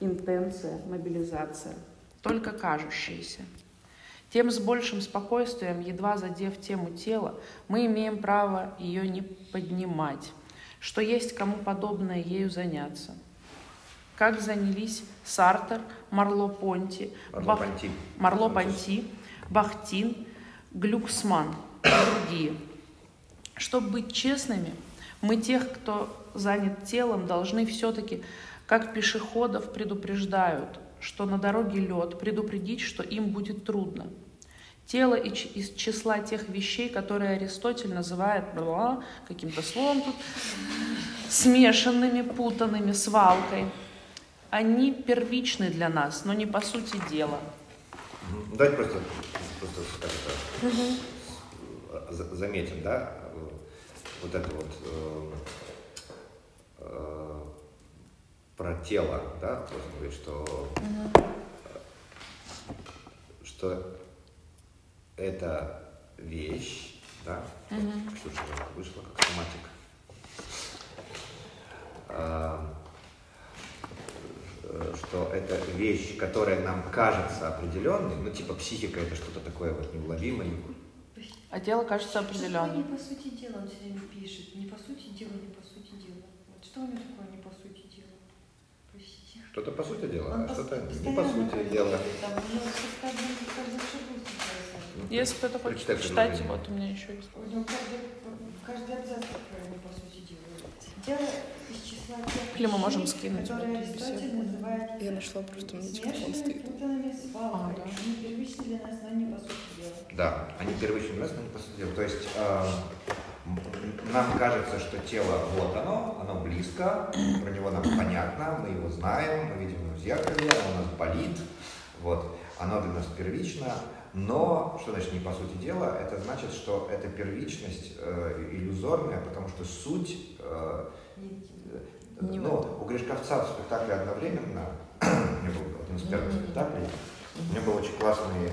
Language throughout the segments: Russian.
интенция, мобилизация, только кажущаяся. Тем с большим спокойствием, едва задев тему тела, мы имеем право ее не поднимать, что есть кому подобное ею заняться. Как занялись Сартер, Марло-Понти, Марло-Понти. Бах... Марло-Понти, Бахтин, Глюксман и другие. Чтобы быть честными, мы тех, кто занят телом, должны все-таки, как пешеходов предупреждают, что на дороге лед, предупредить, что им будет трудно. Тело из числа тех вещей, которые Аристотель называет каким-то словом тут, смешанными, путанными, свалкой. Они первичны для нас, но не по сути дела. Давайте просто, просто угу. заметим, да, вот это вот э, э, про тело, да, можно говорить, что, угу. что это вещь, да, угу. что же вышло как соматик. А, что это вещь, которая нам кажется определенной, ну типа психика это что-то такое вот неуловимое. А тело кажется определенным. Что не по сути дела он все время пишет, не по сути дела, не по сути дела. Вот что у него такое не по сути дела? Что-то по сути дела, а что-то не по сути дела. Если кто-то хочет читать, вот у меня еще есть. У него каждый абзац по сути дела. Дело из числа тех Или мы можем скинуть Аристотель называет Я нашла просто, у меня телефон стоит. А, да. Они первичны для нас, но не по сути дела. Да, они первичны для нас, но не по сути дела. То есть э, нам кажется, что тело вот оно, оно близко, про него нам понятно, мы его знаем, мы видим его в зеркале, оно у нас болит, вот, оно для нас первично, но, что значит не по сути дела, это значит, что эта первичность э, иллюзорная, потому что суть, э, не ну, у Гришковца в спектакле одновременно, у него был один из первых спектаклей, у него был очень классный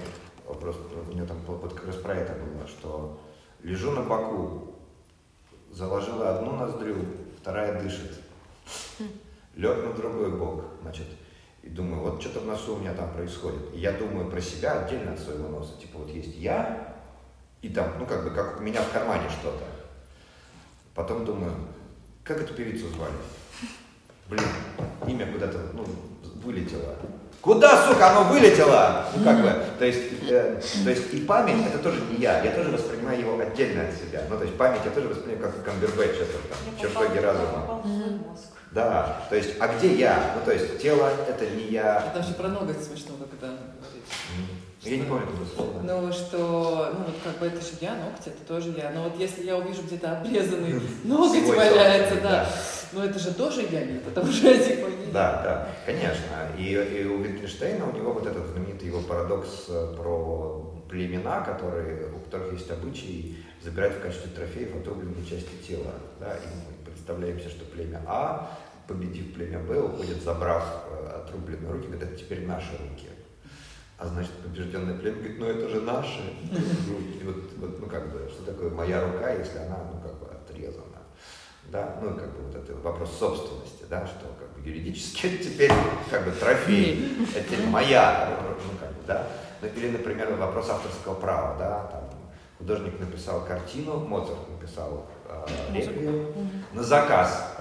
вопрос, у него там вот как раз про это было, что лежу на боку, заложила одну ноздрю, вторая дышит. Лег на другой бок, значит, и думаю, вот что-то в носу у меня там происходит. И я думаю про себя отдельно от своего носа. Типа вот есть я, и там, ну как бы, как у меня в кармане что-то. Потом думаю, как эту певицу звали? Блин, имя куда-то, ну, вылетело. Куда, сука, оно вылетело? Ну, как бы, то есть, э, то есть и память это тоже не я, я тоже воспринимаю его отдельно от себя. Ну, то есть память я тоже воспринимаю как камбербэтч, это там, чертоги разума. Да, то есть, а где я? Ну, то есть, тело это не я. Там же про ноготь смешно, это я не помню это слово. Ну, что, ну, вот как бы это же я, ногти, это тоже я. Но вот если я увижу где-то обрезанный ноготь валяется, да, ну это же тоже я, нет, это уже типа не Да, да, конечно. И, и у Wittgensteina у него вот этот знаменитый его парадокс э, про племена, которые, у которых есть обычай забирать в качестве трофеев отрубленные части тела. Да, и мы представляем себе, что племя А, победив племя Б, уходит, забрав э, отрубленные руки, говорит, это теперь наши руки. А значит, побежденное племя говорит, ну это же наше. И вот, вот, ну как бы, что такое моя рука, если она, ну как бы, отрезана. Да, ну как бы вот это вопрос собственности, да, что как бы юридически теперь как бы трофей, это моя, ну как бы, да. Ну, или, например, вопрос авторского права, да, там художник написал картину, Моцарт написал э, реквием на заказ.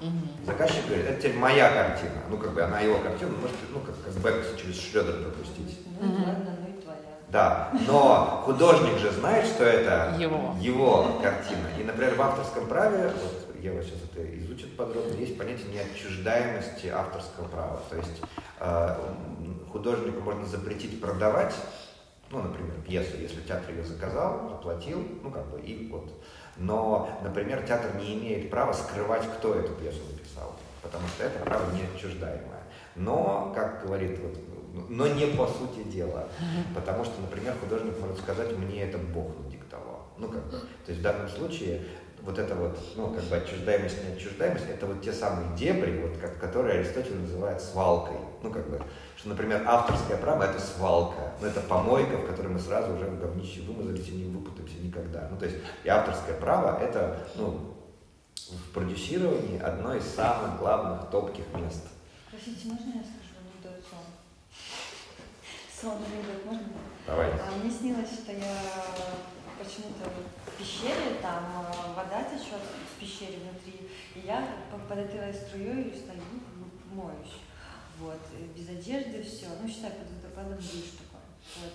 Угу. Заказчик говорит, это теперь моя картина. Ну, как бы она его картина, может, ну, как, как Бекс через Шредер пропустить. Ну, угу. ладно, ну и твоя. Да, но художник же знает, что это его, его картина. И, например, в авторском праве, вот Ева сейчас это изучит подробно, есть понятие неотчуждаемости авторского права. То есть э, художнику можно запретить продавать, ну, например, пьесу, если театр ее заказал, оплатил, ну, как бы, и вот но, например, театр не имеет права скрывать, кто эту пьесу написал, потому что это право неотчуждаемое. Но, как говорит, вот, но не по сути дела, потому что, например, художник может сказать, мне это Бог надиктовал. Ну, как бы, то есть в данном случае вот это вот, ну, как бы отчуждаемость, неотчуждаемость, это вот те самые дебри, вот, как, которые Аристотель называет свалкой. Ну, как бы, что, например, авторское право – это свалка, ну, это помойка, в которой мы сразу уже в говнище вымазались и не выпутаемся никогда. Ну, то есть, и авторское право – это, ну, в продюсировании одно из самых главных топких мест. Кстати, можно я скажу анекдот сон? Сон анекдот, можно? Давай. А мне снилось, что я почему-то в пещере, там э, вода течет в пещере внутри, и я по- под этой струей стою, моюсь. Вот, и без одежды все, ну, считай, под водопадом душ такой. Вот.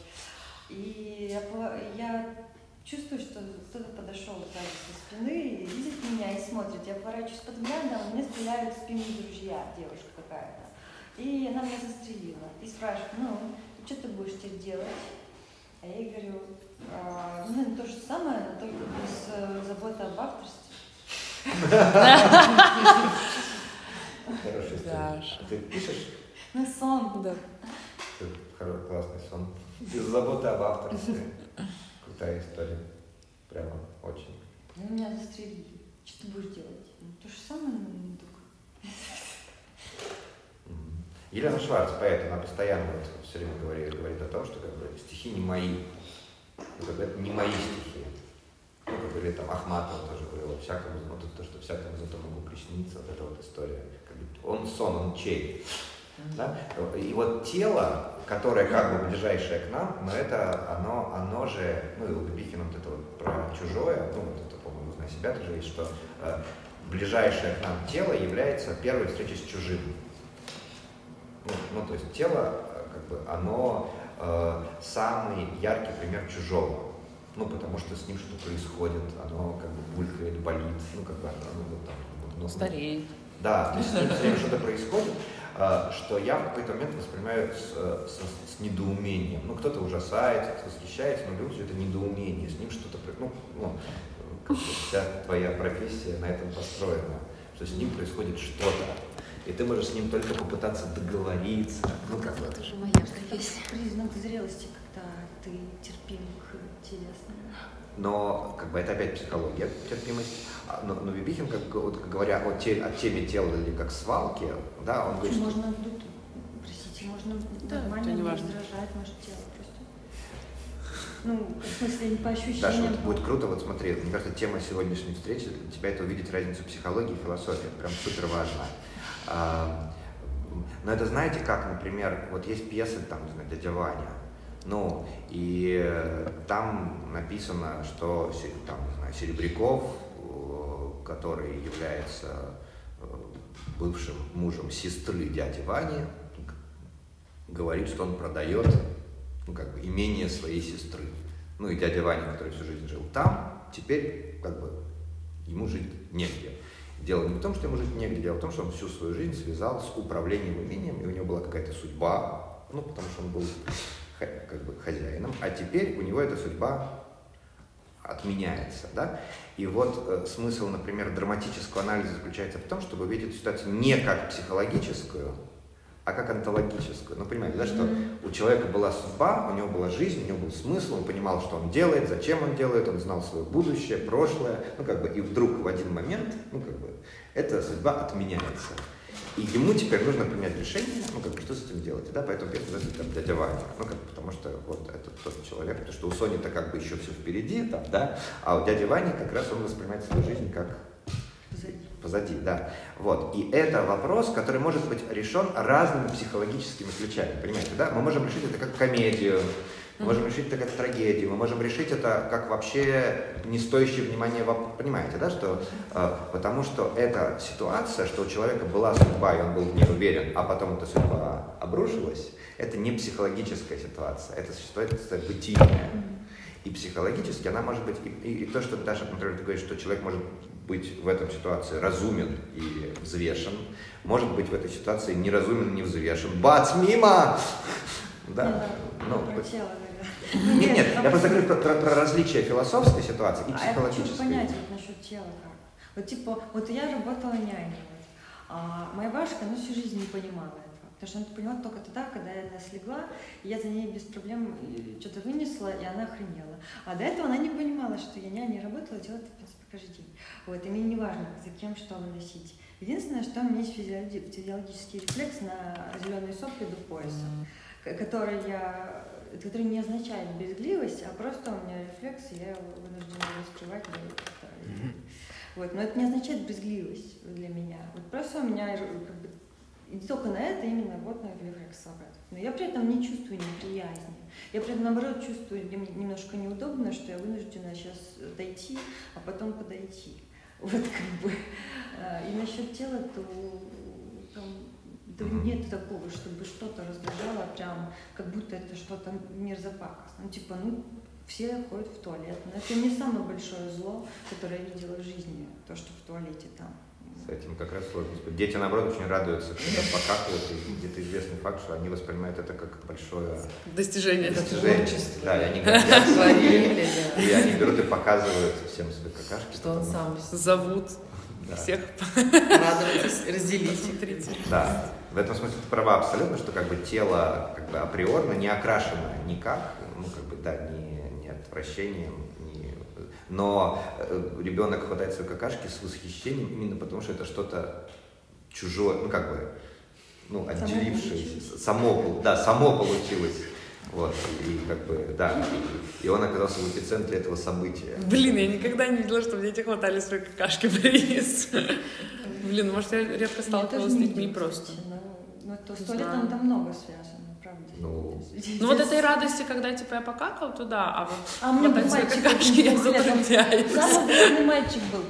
И я, я чувствую, что кто-то подошел сзади со спины и видит меня и смотрит. Я поворачиваюсь под взглядом, а мне стреляют в спину друзья, девушка какая-то. И она меня застрелила. И спрашивает, ну, что ты будешь теперь делать? А я ей говорю, «А, ну, то же самое, но только без э, заботы об авторстве. Хороший сон. А Ты пишешь? Ну, сон. Да. Хороший, классный сон. Без заботы об авторстве. Крутая история. Прямо очень. Ну, меня застрелили. Что ты будешь делать? Ну, то же самое, ну, только Мгм. Елена Шварц, поэт, она постоянно вот все время говорит, говорит о том, что как бы стихи не мои. Ну, как бы это не мои стихи. Ну, как говорит там Ахматова тоже говорила, всякому, вот это то, что всякому зато могу присниться, вот эта вот история. Как бы он сон, он чей. Да? И вот тело, которое как бы ближайшее к нам, но это оно, оно же, ну и у Бибихина вот это вот про чужое, ну вот это, по-моему, знаю себя тоже есть, что э, ближайшее к нам тело является первой встречей с чужим. Ну, ну, то есть тело, э, как бы, оно э, самый яркий пример чужого. Ну, потому что с ним что-то происходит, оно как бы булькает, болит, ну, как бы, оно вот там, вот, ну, Стареет. да, то есть с ним все время что-то происходит, а, что я в какой-то момент воспринимаю с, э, с- с недоумением. Ну, кто-то ужасается, кто восхищается, но люди это недоумение, с ним что-то, ну, ну, как бы вся твоя профессия на этом построена, что с ним происходит что-то. И ты можешь с ним только попытаться договориться. Ну, как. Это же моя профессия. признак зрелости, когда ты терпим к телесному. Но как бы это опять психология, терпимость. А, Но, но Бибихин, как, вот, говоря о, те- о теме тела или как свалке, да, он говорит, что Можно, ну, тут, простите, можно Да, нормально не не раздражать наше тело просто. Ну, в смысле, по Даша, ощущениям. вот будет круто, вот смотри, мне кажется, тема сегодняшней встречи для тебя это увидеть разницу психологии и философии, это прям супер важно. Но это знаете как, например, вот есть пьесы, там, не знаю, «Дядя Ваня», ну, и э, там написано, что там, не знаю, Серебряков, э, который является э, бывшим мужем сестры дяди Вани, говорит, что он продает ну, как бы, имение своей сестры. Ну и дядя Ваня, который всю жизнь жил там, теперь как бы ему жить негде. Дело не в том, что ему жить негде, дело в том, что он всю свою жизнь связал с управлением имением, и у него была какая-то судьба, ну, потому что он был как бы хозяином, а теперь у него эта судьба отменяется, да? И вот э, смысл, например, драматического анализа заключается в том, чтобы видеть ситуацию не как психологическую, а как онтологическую. Ну, понимаете, да, что у человека была судьба, у него была жизнь, у него был смысл, он понимал, что он делает, зачем он делает, он знал свое будущее, прошлое, ну, как бы, и вдруг в один момент, ну, как бы, эта судьба отменяется. И ему теперь нужно принять решение, ну, как бы, что с этим делать, да, поэтому песня называется там дядя Ваня, ну, как бы, потому что вот это тот человек, потому что у Сони-то как бы еще все впереди, там, да, а у дяди Вани как раз он воспринимает свою жизнь как Позади. да. Вот. И это вопрос, который может быть решен разными психологическими ключами. Понимаете, да? Мы можем решить это как комедию, мы можем решить это как трагедию, мы можем решить это как вообще не стоящее внимания вопрос. Понимаете, да, что э, потому что эта ситуация, что у человека была судьба, и он был в ней уверен, а потом эта судьба обрушилась, это не психологическая ситуация, это ситуация бытийная. И психологически она может быть, и, и- и то, что Даша, например, ты говоришь, что человек может быть в этом ситуации разумен и взвешен, может быть в этой ситуации неразумен, не взвешен. Бац, мимо! Да. Ну, нет, нет, я просто говорю про, про- про различия философской ситуации и А я хочу психологической. понять вот насчет тела как. Вот типа, вот я работала няней, а моя бабушка, она всю жизнь не понимала. Потому что она это поняла только тогда, когда она слегла, и я за ней без проблем э, что-то вынесла, и она охренела. А до этого она не понимала, что я няней работала, делала это, в принципе, каждый день. Вот, и мне не важно, за кем что выносить. Единственное, что у меня есть физиологи- физиологический рефлекс на зеленые сопли до пояса который я который не означает брезгливость, а просто у меня рефлекс, и я его вынуждена раскрывать. Вот. Но это не означает брезгливость для меня. Вот просто у меня э, как бы, И только на это именно вот на рефлексовать. Но я при этом не чувствую неприязни. Я при этом, наоборот, чувствую немножко неудобно, что я вынуждена сейчас дойти, а потом подойти. Вот как бы. А, и насчет тела, то там, да нет такого, чтобы что-то раздражало, прям как будто это что-то мерзопакостно. Ну, типа, ну, все ходят в туалет. Но это не самое большое зло, которое я видела в жизни, то, что в туалете там. С этим как раз сложно. Дети, наоборот, очень радуются, когда покакивают, и где-то известный факт, что они воспринимают это как большое достижение. достижение. Да, и они гордятся, и, они берут и показывают всем свои какашки. Что он сам зовут всех радоваться, разделить. Смотрите. Да, в этом смысле ты права абсолютно, что как бы тело как бы априорно не окрашено никак, ну как бы да, не, не отвращением, но э, ребенок хватает свои какашки с восхищением именно потому, что это что-то чужое, ну как бы, ну, отделившееся, само, да, само получилось. Вот, и как бы, да, и, он оказался в эпицентре этого события. Блин, я никогда не видела, чтобы дети хватали свои какашки в рис. Блин, может, я редко сталкивалась с детьми просто. Но, но то с туалетом там много связано. Ну, ну вот этой радости, когда типа я покакал туда, а вот а мне был мальчик, какашки я затрудняюсь. Самый главный мальчик был.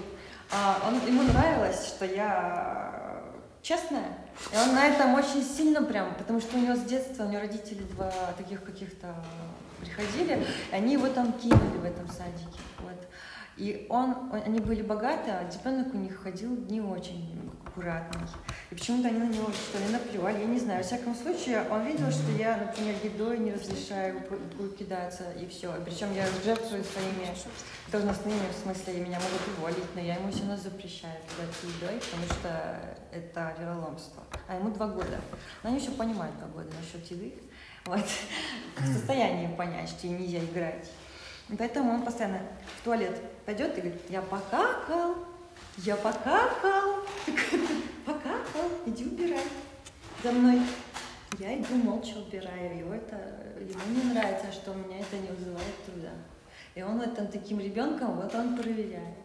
А, он, ему нравилось, что я честная. И он на этом очень сильно прям, потому что у него с детства, у него родители два таких каких-то приходили, и они его там кинули в этом садике. Вот. И он, он, они были богатые, а ребенок у них ходил не очень аккуратный. И почему-то они на него что ли наплевали, я не знаю. Во всяком случае, он видел, что я, например, едой не разрешаю кидаться, и все. Причем я жертвую своими должностными, в смысле, меня могут уволить, но я ему все равно запрещаю кидаться едой, потому что это вероломство. А ему два года. Но они все понимают два года насчет еды. Вот. В состоянии понять, что нельзя играть. Поэтому он постоянно в туалет пойдет и говорит, я покакал, я покакал, покакал, иди убирай за мной. Я иду молча убираю, его это, ему не нравится, что у меня это не вызывает труда. И он это таким ребенком, вот он проверяет,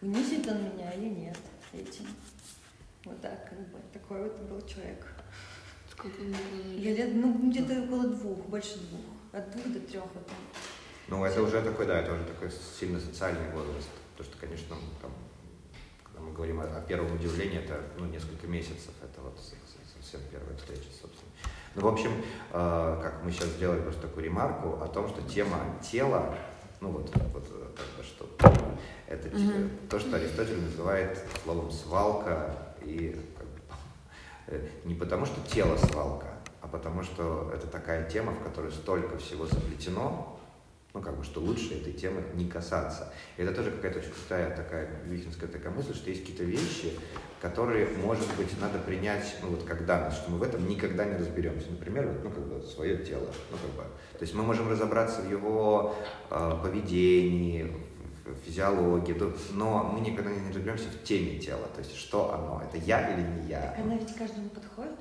унизит он меня или нет этим. Вот так, как бы, такой вот был человек. Сколько ему лет? Ну, где-то около двух, больше двух. От двух до трех вот там. Ну, это уже такой, да, это уже такой сильно социальный возраст. Потому что, конечно, там, говорим о, о первом удивлении, это ну, несколько месяцев, это вот совсем первая встреча, собственно. Ну, в общем, э, как мы сейчас сделали просто такую ремарку о том, что тема тела, ну вот, вот как бы что это mm-hmm. то, что Аристотель называет словом свалка, и как бы, э, не потому, что тело свалка, а потому что это такая тема, в которой столько всего заплетено, ну, как бы, что лучше этой темы не касаться. Это тоже какая-то очень крутая такая вихинская такая мысль, что есть какие-то вещи, которые, может быть, надо принять, ну, вот как данность, что мы в этом никогда не разберемся. Например, вот, ну, как бы, свое тело, ну, как бы. То есть мы можем разобраться в его э, поведении, физиологии, но мы никогда не разберемся в теме тела, то есть что оно, это я или не я. Так она ведь каждому подходит?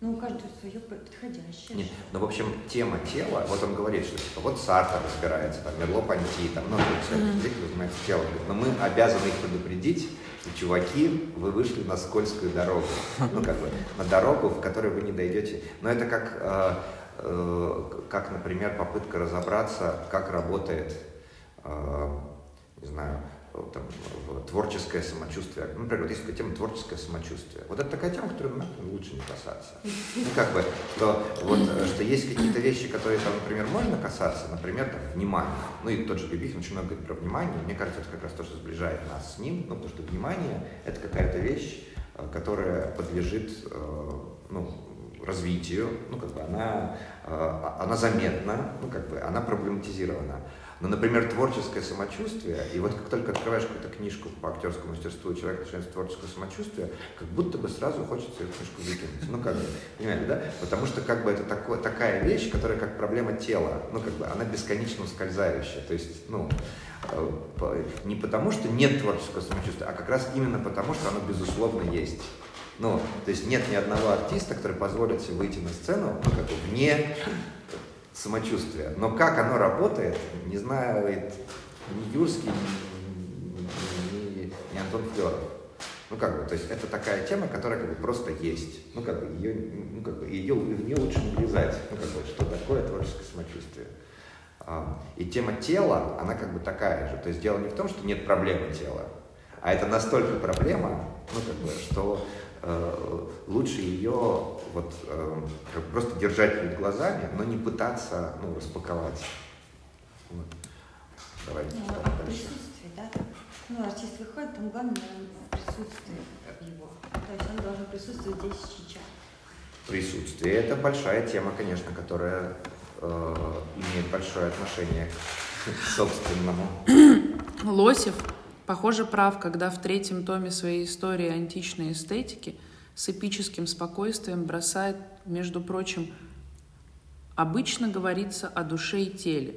Ну, у каждого свое подходящее. Нет, ну, в общем, тема тела, вот он говорит, что типа, вот Сартер разбирается, там, Мерло-Понти, там, ну, все, mm-hmm. занимается телом. Но мы обязаны их предупредить, что, чуваки, вы вышли на скользкую дорогу. Ну, как бы, на дорогу, в которой вы не дойдете. Но это как, э, э, как например, попытка разобраться, как работает, э, не знаю, там, творческое самочувствие. Ну, например, вот есть такая тема творческое самочувствие. Вот это такая тема, которую ну, лучше не касаться. Ну, как бы, что, вот, что есть какие-то вещи, которые, там, например, можно касаться, например, там, внимание. Ну, и тот же Бибихин очень много говорит про внимание. Мне кажется, это как раз то, что сближает нас с ним, ну, потому что внимание — это какая-то вещь, э, которая подлежит, э, ну, развитию, ну, как бы она, э, она заметна, ну, как бы она проблематизирована. Но, ну, например, творческое самочувствие, и вот как только открываешь какую-то книжку по актерскому мастерству, человек начинает творческое самочувствие, как будто бы сразу хочется эту книжку выкинуть. Ну, как бы, понимаете, да? Потому что как бы это такое, такая вещь, которая как проблема тела, ну, как бы она бесконечно ускользающая. То есть, ну, э, не потому, что нет творческого самочувствия, а как раз именно потому, что оно безусловно есть. Ну, то есть нет ни одного артиста, который позволит себе выйти на сцену, ну, как бы вне самочувствия. Но как оно работает, не знает ни Юрский, ни, ни, ни Антон Флеров. Ну, как бы, то есть это такая тема, которая как бы просто есть. Ну, как бы, ее, ну, как бы, ее, в нее лучше не влезать. Ну, как бы, что такое творческое самочувствие. А, и тема тела, она как бы такая же. То есть дело не в том, что нет проблемы тела, а это настолько проблема, ну, как бы, что э, лучше ее вот, э, просто держать перед глазами, но не пытаться ну, распаковать. Вот. Давайте. Ну, а присутствие, да? Ну, артист выходит, там главное присутствие его. То есть он должен присутствовать здесь сейчас. Присутствие – это большая тема, конечно, которая э, имеет большое отношение к собственному. Лосев, похоже, прав, когда в третьем томе своей истории античной эстетики с эпическим спокойствием бросает, между прочим, обычно говорится о душе и теле,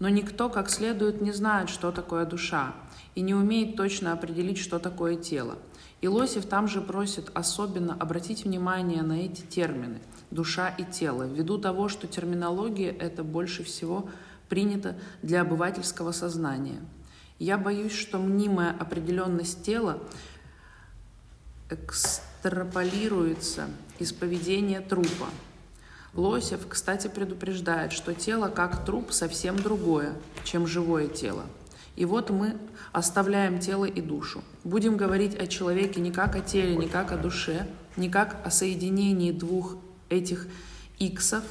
но никто как следует не знает, что такое душа, и не умеет точно определить, что такое тело. И Лосев там же просит особенно обратить внимание на эти термины – душа и тело, ввиду того, что терминология это больше всего принята для обывательского сознания. Я боюсь, что мнимая определенность тела экстраполируется из поведения трупа. Лосев, кстати, предупреждает, что тело как труп совсем другое, чем живое тело. И вот мы оставляем тело и душу. Будем говорить о человеке не как о теле, не как о душе, не как о соединении двух этих иксов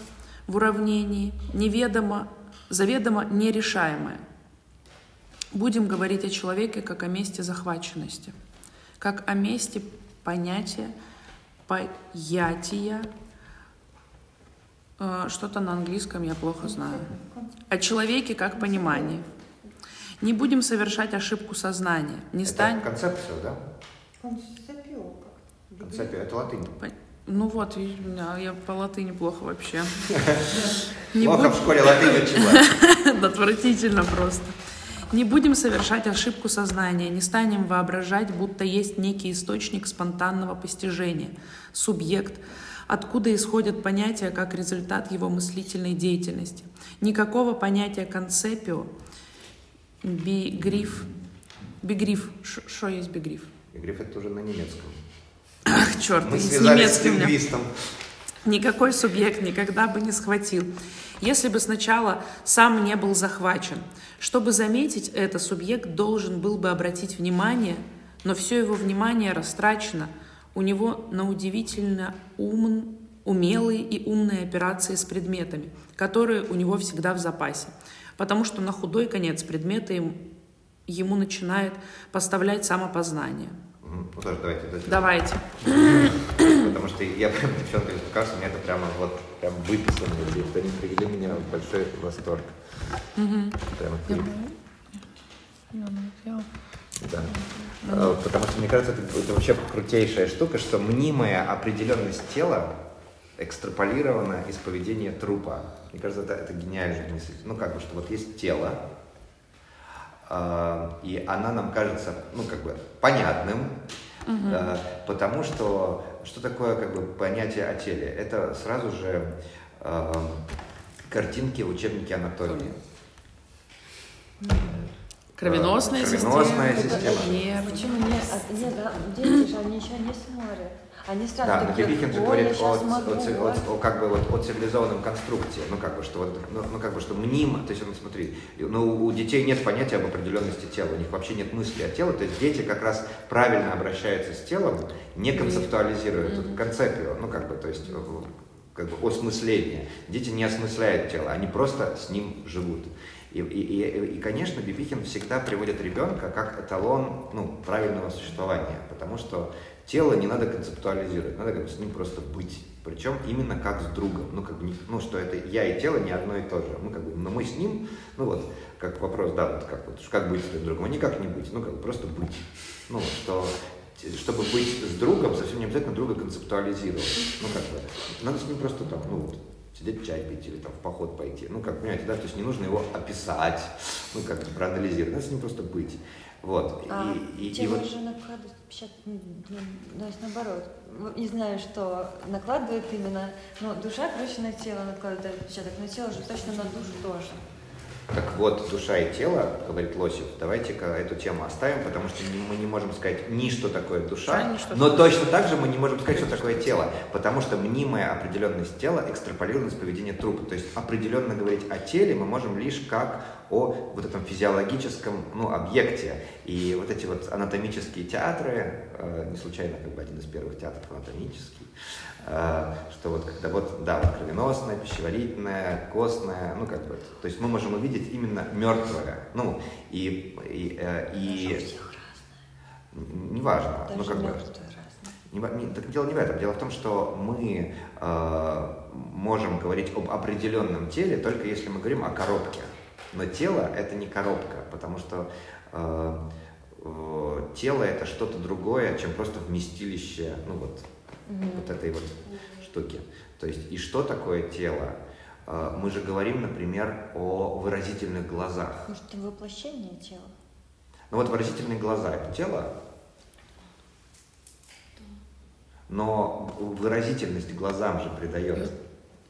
в уравнении, неведомо, заведомо нерешаемое. Будем говорить о человеке как о месте захваченности, как о месте понятия, поятия, э, что-то на английском я плохо знаю. О человеке как понимании. Не будем совершать ошибку сознания. Не стань... Это концепция, да? Концепио. Концепция – это латынь. Ну вот, меня- я по латыни плохо вообще. Плохо в школе латынь учила. Отвратительно просто. Не будем совершать ошибку сознания, не станем воображать, будто есть некий источник спонтанного постижения, субъект, откуда исходят понятия как результат его мыслительной деятельности. Никакого понятия концепио, бигриф, бигриф, что есть бигриф? И Гриф это уже на немецком. Ах, черт, Мы с с немецким лингвистом. Никакой субъект никогда бы не схватил, если бы сначала сам не был захвачен. Чтобы заметить это, субъект должен был бы обратить внимание, но все его внимание растрачено. У него на удивительно ум, умелые и умные операции с предметами, которые у него всегда в запасе. Потому что на худой конец предметы им- ему начинает поставлять самопознание. Тоже давайте. давайте. Давайте. Потому что я прям девчонкам покажу, у меня это прямо вот прям выписано. здесь. Они привели меня в большой восторг. Прямо клип. Да. А, Потому что, мне кажется, это, это вообще крутейшая штука, что мнимая определенность тела экстраполирована из поведения трупа. Мне кажется, это, это гениальная мысль. Ну, как бы, что вот есть тело, а, и она нам кажется, ну, как бы, понятным, а, потому что что такое, как бы, понятие о теле? Это сразу же а, картинки в учебнике анатомии. Кровеносная, Кровеносная система. система. нервы. Почему нет? А, нет, а дети же, они еще не смотрят. Они сразу Да, но такие, Бибихин же «Ой, говорит о, о могу, ци- вот». о- о как бы вот о цивилизованном конструкте, ну как бы что вот, ну, ну, как бы что мнимо, то есть, ну, смотри, ну у детей нет понятия об определенности тела, у них вообще нет мысли о теле, то есть дети как раз правильно обращаются с телом, не концептуализируют, Мгм. концепцию, ну как бы, то есть э, как бы осмысление. Дети не осмысляют тело, они просто с ним живут. И, и, и, и, конечно, Бибихин всегда приводит ребенка как эталон ну, правильного существования, потому что тело не надо концептуализировать, надо как бы с ним просто быть. Причем именно как с другом. Ну, как бы, ну, что это я и тело не одно и то же. Мы как бы, но мы с ним, ну вот, как вопрос, да, вот как, вот, как быть с друг другом, а никак не быть, ну, как бы просто быть. Ну, что чтобы быть с другом, совсем не обязательно друга концептуализировать. Ну, как бы, надо с ним просто там, ну, вот, сидеть чай пить или там в поход пойти. Ну, как, понимаете, да, то есть не нужно его описать, ну, как бы проанализировать, надо с ним просто быть. Вот. А и, и, и вот же накладывает отпечаток, м, м, то есть наоборот. В- Не знаю, что накладывает именно, но душа, короче, на тело накладывает отпечаток, но тело же точно на душу тоже. Так вот, душа и тело, говорит Лосев, давайте-ка эту тему оставим, потому что мы не можем сказать ни что такое душа, Да, что но такое. точно так же мы не можем сказать, что такое тело, потому что мнимая определенность тела экстраполирована с поведения трупа. То есть определенно говорить о теле мы можем лишь как о вот этом физиологическом ну, объекте. И вот эти вот анатомические театры, э, не случайно как бы один из первых театров анатомический, что вот когда вот, да, вот кровеносная, пищеварительная, костная, ну как бы, то есть мы можем увидеть именно мертвое, ну и, и, э, и неважно, ну как бы, не не- так дело не в этом. Дело в том, что мы э, можем говорить об определенном теле только если мы говорим о коробке. Но тело это не коробка, потому что э, э, тело это что-то другое, чем просто вместилище, ну вот, вот этой вот штуки. То есть и что такое тело? Э, мы же говорим, например, о выразительных глазах. Может, это воплощение тела? Ну вот выразительные глаза это тело, но выразительность глазам же придает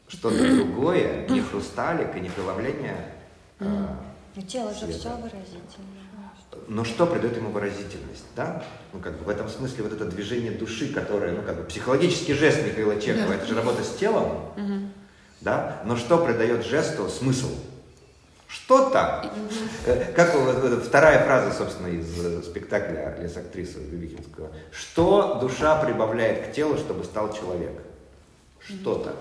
что-то другое, не хрусталик и не преломление. а, Ну, тело же все выразительное. Но что придает ему выразительность, да? Ну, как бы в этом смысле вот это движение души, которое, ну, как бы психологический жест Михаила Чехова, это же работа с телом, да? Но что придает жесту смысл? Что-то. Э, Как вторая фраза, собственно, из э, спектакля «Лес актрисы» Бибихинского. Что душа прибавляет к телу, чтобы стал человек? Что-то.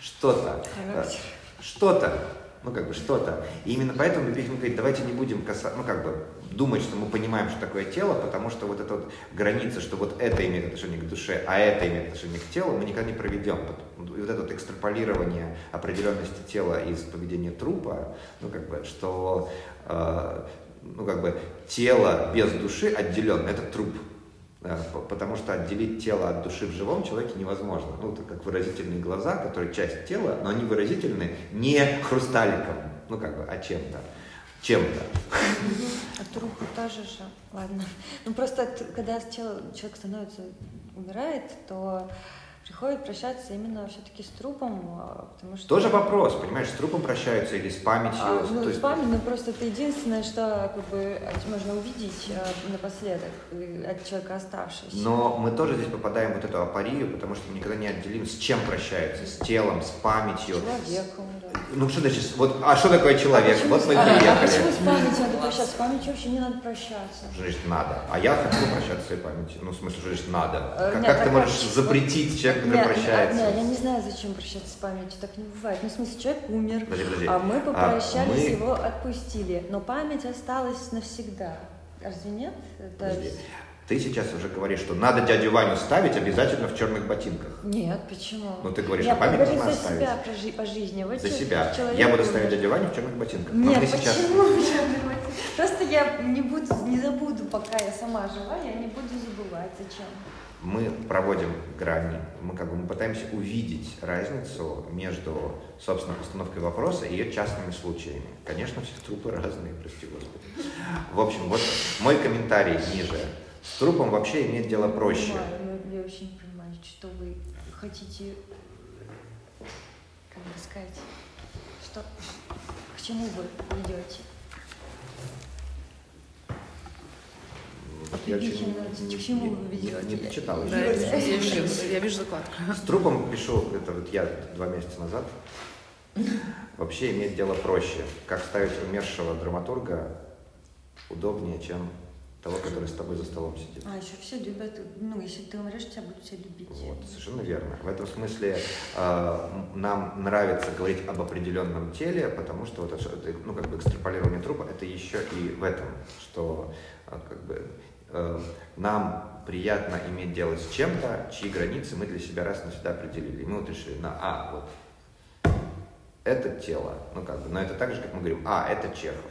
Что-то. Характер. Что-то. Ну, как бы что-то. И именно поэтому Бибихин говорит, давайте не будем касаться, ну, как бы думать, что мы понимаем, что такое тело, потому что вот эта вот граница, что вот это имеет отношение к душе, а это имеет отношение к телу, мы никогда не проведем. И вот это вот экстраполирование определенности тела из поведения трупа, ну, как бы, что, э, ну, как бы, тело без души отделенно, это труп. П- потому что отделить тело от души в живом человеке невозможно. Ну, это как выразительные глаза, которые часть тела, но они выразительны не хрусталиком, ну, как бы, а чем-то. Чем-то. А трупы тоже же, ладно. Ну просто когда тело, человек становится, умирает, то приходит прощаться именно все-таки с трупом, а, потому что... Тоже вопрос, понимаешь, с трупом прощаются или с памятью. А, ну, есть- с памятью, ну, просто это единственное, что как бы можно увидеть а, напоследок э, от человека оставшегося. Но мы тоже здесь попадаем в вот эту апарию, потому что мы никогда не отделим, с чем прощаются, с телом, с памятью. Человеком, да. Ну что значит, вот, а что такое человек? почему вот мы а, а приехали. почему с памятью надо прощаться? С памятью вообще не надо прощаться. Что значит надо? А я хочу прощаться с своей памятью. Ну, в смысле, что значит надо? Э, Как, нет, как ты можешь как- запретить человеку, который Нет, прощается? нет, я не знаю, зачем прощаться с памятью, так не бывает. Ну, в смысле, человек умер, Подожди, подожди. а мы попрощались, мы- его отпустили. Но память осталась навсегда. Разве нет? Это- Подожди. Ты сейчас уже говоришь, что надо дядю Ваню ставить обязательно в черных ботинках. Нет, почему? Ну, ты говоришь, я что память говорю должна за себя жи- по жизни. Вот За себя. человек Я буду ставить дядю Ваню в черных ботинках. Нет, сейчас... почему? Я Просто я не буду, не забуду, пока я сама жива, я не буду забывать. Зачем? мы проводим грани, мы как бы мы пытаемся увидеть разницу между, собственно, постановкой вопроса и ее частными случаями. Конечно, все трупы разные, прости господи. В общем, вот мой комментарий ниже. С трупом вообще иметь дело проще. Понимаю, но я вообще не понимаю, что вы хотите, как бы сказать, что, к чему вы идете? Вот я Отлично, очень- к чему вы не- ведете? Не дочитал Да, еще. я, я вижу, я вижу закладку. С трупом пишу, это вот я два месяца назад, вообще иметь дело проще. Как ставить умершего драматурга удобнее, чем того, который с тобой за столом сидит. А, еще все любят, ну, если ты умрешь, тебя будут все любить. Вот, совершенно верно. В этом смысле э, нам нравится говорить об определенном теле, потому что вот это, ну, как бы экстраполирование трупа, это еще и в этом, что э, как бы, э, нам приятно иметь дело с чем-то, чьи границы мы для себя раз и навсегда определили. И мы вот решили, на, а, вот, это тело, ну как бы, но это так же, как мы говорим, а, это Чехов,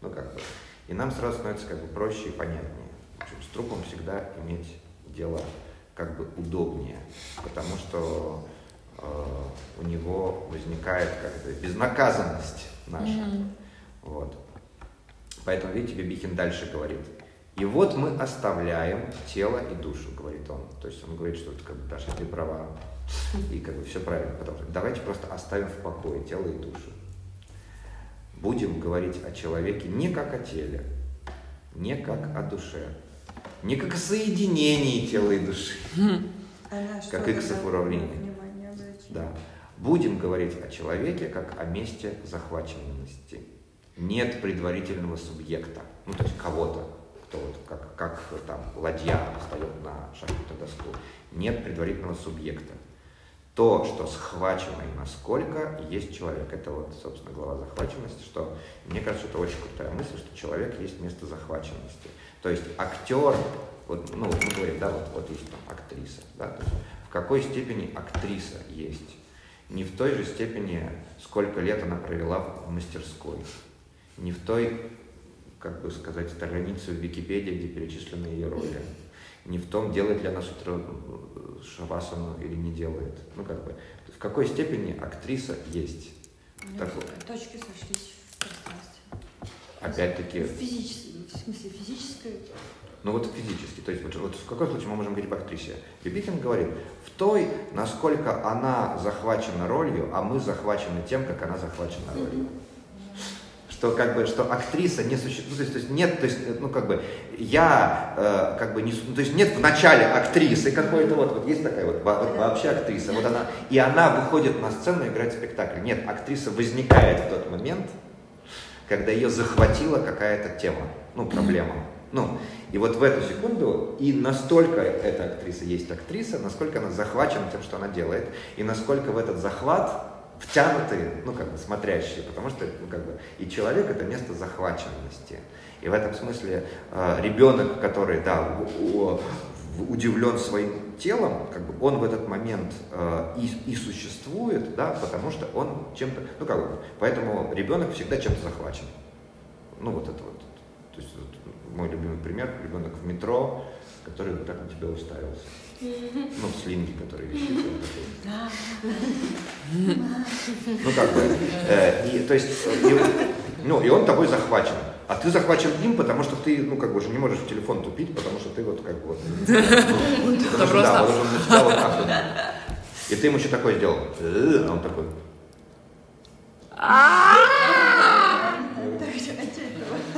ну как бы. И нам сразу становится как бы проще и понятнее. В общем, с трупом всегда иметь дело как бы удобнее, потому что э, у него возникает как бы безнаказанность наша. Вот. Поэтому, видите, Бибихин дальше говорит. И вот мы оставляем тело и душу, говорит он. То есть он говорит, что это как бы, Даша, ты права. И как бы все правильно. Потому что давайте просто оставим в покое тело и душу. Будем говорить о человеке не как о теле, не как о душе, не как о соединении тела и души. Она что, Как иксов когда уравнение. внимание обращает? Да. Будем говорить о человеке как о месте захваченности. Нет предварительного субъекта, ну то есть кого-то, кто вот как, как там ладья встает на шахматную доску. Нет предварительного субъекта. То, что схвачено и насколько есть человек. Это вот, собственно, глава захваченности, что мне кажется, это очень крутая мысль, что человек есть место захваченности. То есть актер, вот, ну, мы говорим, да, вот, вот есть там актриса, да, то есть в какой степени актриса есть. Не в той же степени, сколько лет она провела в мастерской. Не в той, как бы сказать, странице в Википедии, где перечислены ее роли. Не в том, делает ли она сутра э, шавасану или не делает. Ну, как бы, в какой степени актриса есть. Такой. Точки сошлись в пространстве. Опять-таки, В физической, в смысле физической. Ну вот физически, то есть вот, вот в каком случае мы можем говорить об актрисе? Бибихин говорит, в той, насколько она захвачена ролью, а мы захвачены тем, как она захвачена ролью. Что как бы, что актриса не существует, ну, то то есть нет, то есть, ну как бы, я э, как бы не, ну, то есть нет в начале актрисы какой-то, вот, вот есть такая вот, во- вот вообще актриса, вот она, и она выходит на сцену играть спектакль. Нет, актриса возникает в тот момент, когда ее захватила какая-то тема, ну, проблема. Ну, и вот в эту секунду и настолько эта актриса есть актриса, насколько она захвачена тем, что она делает, и насколько в этот захват втянуты, ну, как бы, смотрящие, потому что, ну, как бы, и человек — это место захваченности. И в этом смысле э, ребенок, который, да, у- у- удивлен своим телом, как бы он в этот момент э, и, и существует, да, потому что он чем-то, ну как бы, поэтому ребенок всегда чем-то захвачен. Ну вот это вот. То есть вот мой любимый пример, ребенок в метро, который вот так на тебя уставился. Ну, в слинге, который висит. Ну, как бы, э, и, то есть, и, ну, и он тобой захвачен. А ты захвачен им, потому что ты, ну, как бы уже не можешь в телефон тупить, потому что ты вот как бы ну, потому что, да, он на тебя вот так вот. И ты ему что такое сделал? «Э», А он такой...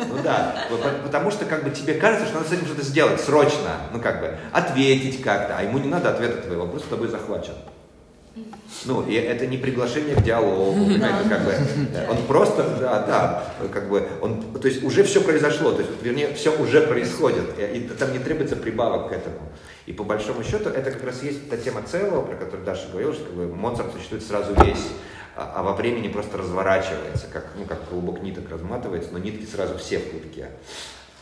Ну да, потому что как бы тебе кажется, что надо с этим что-то сделать срочно, ну как бы ответить как-то, а ему не надо ответа твоего, просто тобой захвачен. Ну, и это не приглашение к диалогу, понимаете, как бы, э, он просто, да, да, как бы, он, то есть уже все произошло, то есть, вернее, все уже происходит, и, и там не требуется прибавок к этому. И по большому счету это как раз есть та тема целого, про которую Даша говорила, что как бы, Моцарт существует сразу весь, а, а во времени просто разворачивается, как, ну, как клубок ниток разматывается, но нитки сразу все в клубке.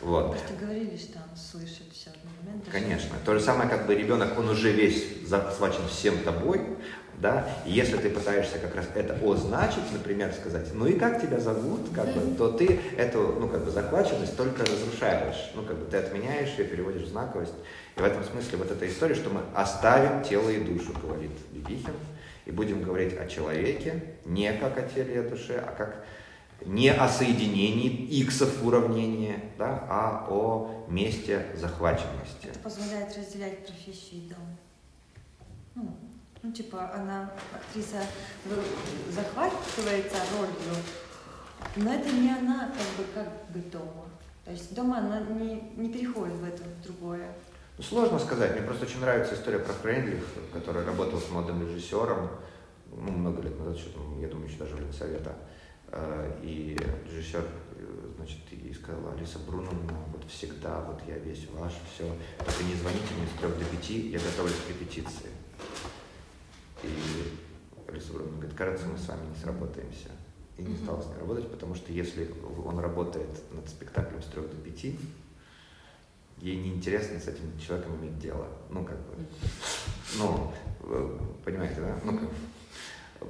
Вот. Просто говорили, что он слышит все одновременно. Конечно. То же самое, как бы ребенок, он уже весь захвачен всем тобой, да, и если ты пытаешься как раз это означить, например, сказать, ну и как тебя зовут, как бы, то ты эту, ну, как бы, захваченность только разрушаешь, ну, как бы, ты отменяешь ее, переводишь в знаковость, и в этом смысле вот эта история, что мы оставим тело и душу, говорит Бибихин, и будем говорить о человеке не как о теле и о душе, а как не о соединении иксов в уравнении, да, а о месте захваченности. Это позволяет разделять профессию и дом. Ну, ну, типа, она, актриса, захватывается ролью, но это не она, как бы, как бы дома. То есть дома она не, не переходит в это в другое. Ну, сложно сказать. Мне просто очень нравится история про Фрейндлих, который работал с молодым режиссером, ну, много лет назад, что там, я думаю, еще даже в Ленсовета. Э, И режиссер, э, значит, и сказал, Алиса Бруновна, вот всегда, вот я весь ваш, все, только не звоните мне с трех до пяти, я готовлюсь к репетиции. И Алиса Бруновна говорит, кажется, мы с вами не сработаемся. И не стал с ней работать, потому что если он работает над спектаклем с трех до пяти, ей неинтересно с этим человеком иметь дело. Ну, как бы, ну, э, понимаете, да? Ну, как,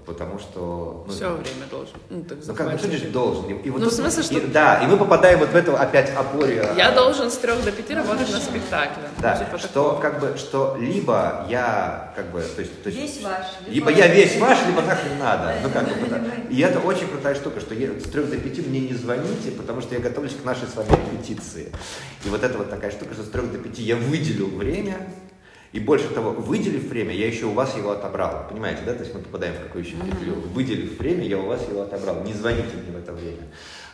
потому что... Ну, Все время должен. Ну, так Ну, как бы, что значит должен? И, и вот Ну, в смысле, что- и- да, и мы попадаем вот в эту опять опоре. Я должен с трех до пяти работать на спектакле. Да, Ну, типа что такого. как бы, что либо я как бы, то есть, то есть Весь ваш. либо я весь ваш, либо нахрен надо. Ну как бы, потому- и это очень крутая штука, что я, с трех до пяти мне не звоните, потому что я готовлюсь к нашей с вами репетиции. И вот это вот такая штука, что с трех до пяти я выделил время, И больше того, выделив время, я еще у вас его отобрал. Понимаете, да? То есть мы попадаем в какую еще петлю. Выделив время, я у вас его отобрал. Не звоните мне в это время.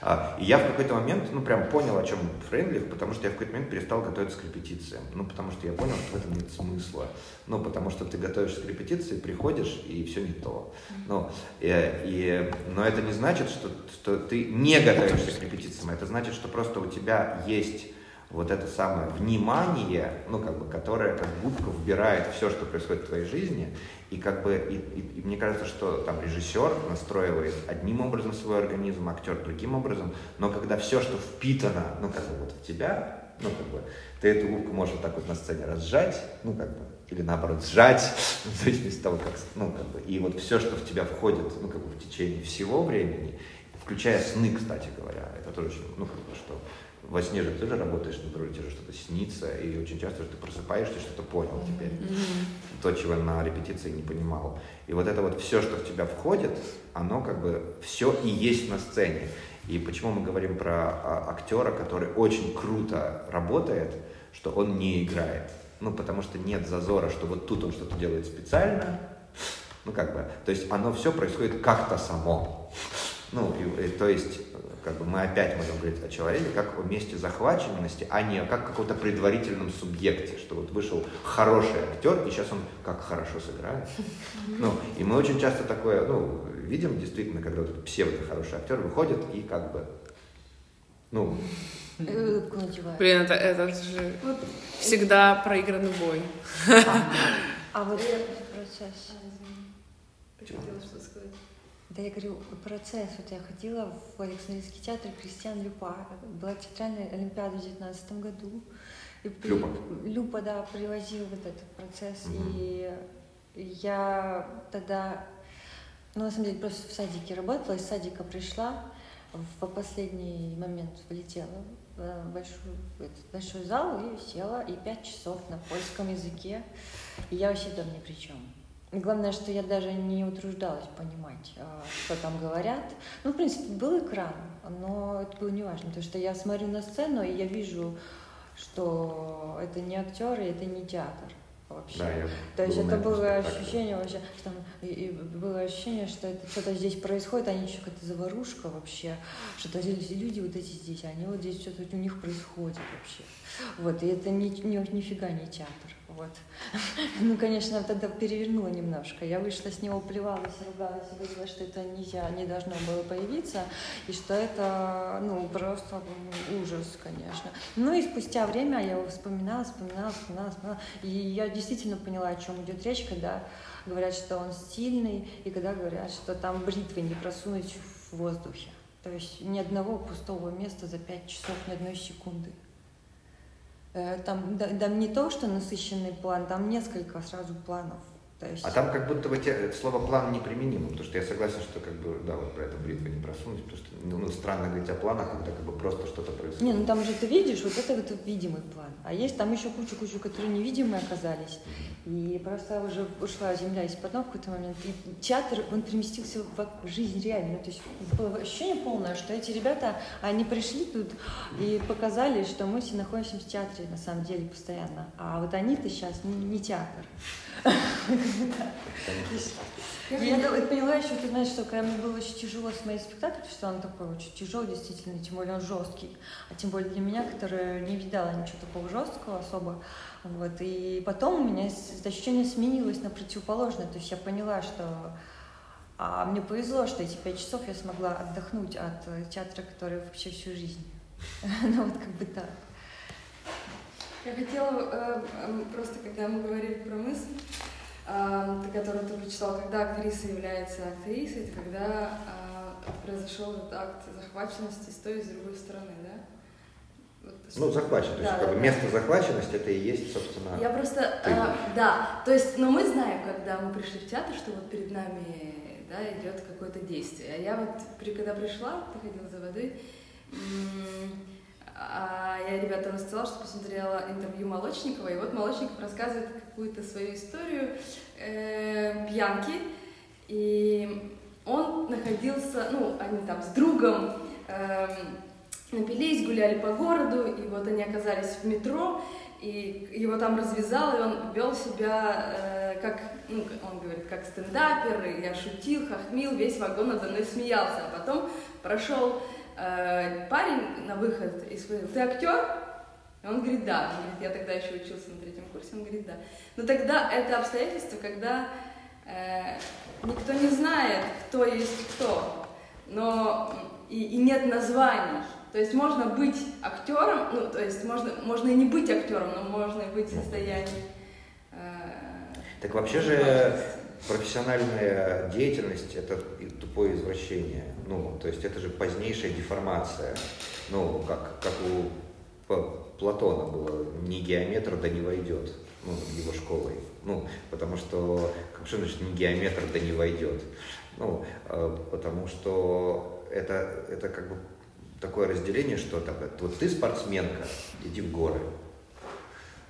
А, и я в какой-то момент, ну, прям понял, о чем Фрейндлих, потому что я в какой-то момент перестал готовиться к репетициям. Ну, потому что я понял, что в этом нет смысла. Ну, потому что ты готовишься к репетиции, приходишь, и все не то. Ну, и, и, но это не значит, что, что ты не готовишься к репетициям. Это значит, что просто у тебя есть вот это самое внимание, ну, как бы, которое как губка вбирает все, что происходит в твоей жизни, и как бы, и, и, и мне кажется, что там режиссер настроивает одним образом свой организм, актер другим образом, но когда все, что впитано, ну, как бы, вот в тебя, ну, как бы, ты эту губку можешь вот так вот на сцене разжать, ну, как бы, или наоборот сжать, в зависимости от того, как, ну, как бы, и вот все, что в тебя входит, ну, как бы, в течение всего времени, включая сны, кстати говоря, это тоже ну, как бы, во сне же ты же работаешь на природе, тебе же что-то снится, и очень часто ты просыпаешься, что-то понял теперь. Mm-hmm. То, чего на репетиции не понимал. И вот это вот все, что в тебя входит, оно как бы все и есть на сцене. И почему мы говорим про а, актера, который очень круто работает, что он не играет. Ну, потому что нет зазора, что вот тут он что-то делает специально. Ну, как бы, то есть оно все происходит как-то само. Ну, и, и, то есть как бы мы опять можем говорить о человеке как о месте захваченности, а не как о каком-то предварительном субъекте, что вот вышел хороший актер, и сейчас он как хорошо сыграет. Ну, и мы очень часто такое, ну, видим действительно, когда вот этот псевдо-хороший актер выходит и как бы, ну... Блин, это, это же всегда проигранный бой. А вот процесс. что сказать? Да, я говорю, процесс. Вот я ходила в Александрийский театр Кристиан Люпа. Была театральная олимпиада в 2019 году. И Люпа. Люпа, да, привозил вот этот процесс. Угу. И я тогда, ну, на самом деле, просто в садике работала, из садика пришла, в последний момент влетела в большой, в этот большой зал и села, и пять часов на польском языке. И я вообще там ни при чем. Главное, что я даже не утруждалась понимать, а, что там говорят. Ну, в принципе, был экран, но это было неважно, потому что я смотрю на сцену, и я вижу, что это не актеры, это не театр вообще. Да, я То есть это было ощущение вообще, что там, и, и было ощущение, что это что-то здесь происходит, они еще какая-то заварушка вообще, что-то люди вот эти здесь, они вот здесь что-то у них происходит вообще. Вот, и это ни, ни, нифига не театр. Вот. Ну, конечно, тогда перевернула немножко. Я вышла с него, плевалась, ругалась, говорила, что это нельзя, не должно было появиться, и что это, ну, просто ужас, конечно. Ну, и спустя время я его вспоминала, вспоминала, вспоминала, вспоминала, и я действительно поняла, о чем идет речь, когда говорят, что он стильный, и когда говорят, что там бритвы не просунуть в воздухе. То есть ни одного пустого места за пять часов, ни одной секунды. Э, там, да, там не то, что насыщенный план, там несколько сразу планов. То есть... А там как будто бы те, слово план неприменимо, потому что я согласен, что как бы, да, вот про это бритву не просунуть, потому что ну, ну, странно говорить о планах, когда как бы просто что-то происходит. Не, ну там же ты видишь, вот это вот видимый план. А есть там еще куча-куча, которые невидимые оказались. И просто уже ушла земля из-под ног в какой-то момент. И театр, он переместился в жизнь реальную. То есть было ощущение полное, что эти ребята, они пришли тут и показали, что мы все находимся в театре на самом деле постоянно. А вот они-то сейчас не, не театр. Я поняла еще, ты знаешь, что когда мне было очень тяжело с моим спектаклем, что он такой очень тяжелый, действительно, тем более он жесткий, а тем более для меня, которая не видала ничего такого жесткого особо, вот, и потом у меня ощущение сменилось на противоположное, то есть я поняла, что а мне повезло, что эти пять часов я смогла отдохнуть от театра, который вообще всю жизнь. Ну вот как бы так. Я хотела э, просто, когда мы говорили про мысль, э, которую ты прочитал, когда актриса является актрисой, это когда э, произошел этот акт захваченности с той и с другой стороны, да? Вот, ну, захвачен, то есть да, как да, место захваченности это и есть, собственно. Я просто, а, да, то есть, но мы знаем, когда мы пришли в театр, что вот перед нами да, идет какое-то действие. А я вот, когда пришла, ты ходила за водой, а я ребятам рассказала, что посмотрела интервью Молочникова, и вот Молочников рассказывает какую-то свою историю э, пьянки, и он находился, ну, они там с другом э, напились, гуляли по городу, и вот они оказались в метро, и его там развязал, и он вел себя э, как, ну, он говорит, как стендапер, и я шутил, хохмил, весь вагон надо мной смеялся. А потом прошел э, парень на выход и спросил, ты актер? И он говорит, да. Он говорит, я тогда еще учился на третьем курсе, он говорит, да. Но тогда это обстоятельство, когда э, никто не знает, кто есть кто, но и, и нет названий. То есть можно быть актером, ну, то есть можно, можно и не быть актером, но можно и быть в состоянии... Э, так вообще же профессиональная деятельность – это тупое извращение. Ну, то есть это же позднейшая деформация. Ну, как, как у Платона было, не геометр да не войдет, ну, его школой. Ну, потому что, как что значит не геометр да не войдет? Ну, э, потому что это, это как бы такое разделение, что так, вот ты спортсменка, иди в горы.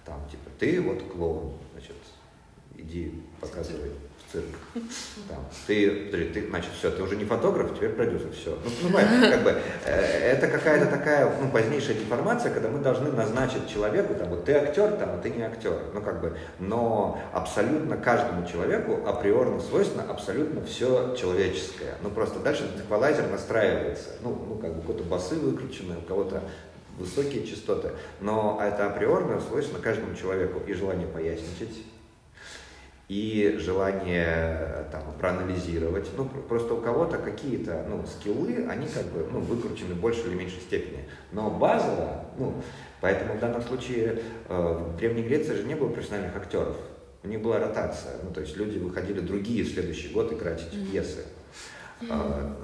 Там, типа, ты вот клоун, значит, иди показывай цирк. Там, ты, подожди, ты, значит, все, ты уже не фотограф, теперь продюсер, все. Ну, понимаешь, как бы, э, это какая-то такая, ну, позднейшая деформация, когда мы должны назначить человеку, там, вот ты актер, там, а ты не актер. Ну, как бы, но абсолютно каждому человеку априорно свойственно абсолютно все человеческое. Ну, просто дальше эквалайзер настраивается. Ну, ну как бы, у кого-то басы выкручены, у кого-то высокие частоты, но это априорно свойственно каждому человеку и желание поясничать, и желание там, проанализировать. Ну, просто у кого-то какие-то ну, скиллы, они как бы ну, выкручены в большей или меньшей степени. Но базово, ну, поэтому в данном случае э, в Древней Греции же не было профессиональных актеров. У них была ротация. Ну, то есть люди выходили другие в следующий год играть эти пьесы. Mm-hmm.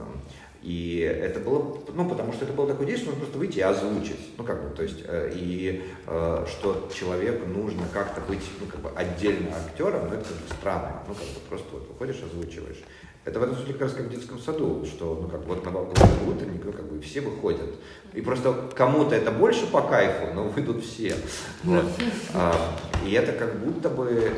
И это было, ну, потому что это было такое действие, нужно просто выйти и озвучить. Ну, как бы, то есть, э, и э, что человеку нужно как-то быть, ну, как бы отдельно актером, ну, это как бы странно. Ну, как бы просто вот выходишь, озвучиваешь. Это в этом смысле как раз как в детском саду, что, ну, как вот на утренник, ну, как бы все выходят. И просто кому-то это больше по кайфу, но выйдут все. Вот. А, и это как будто бы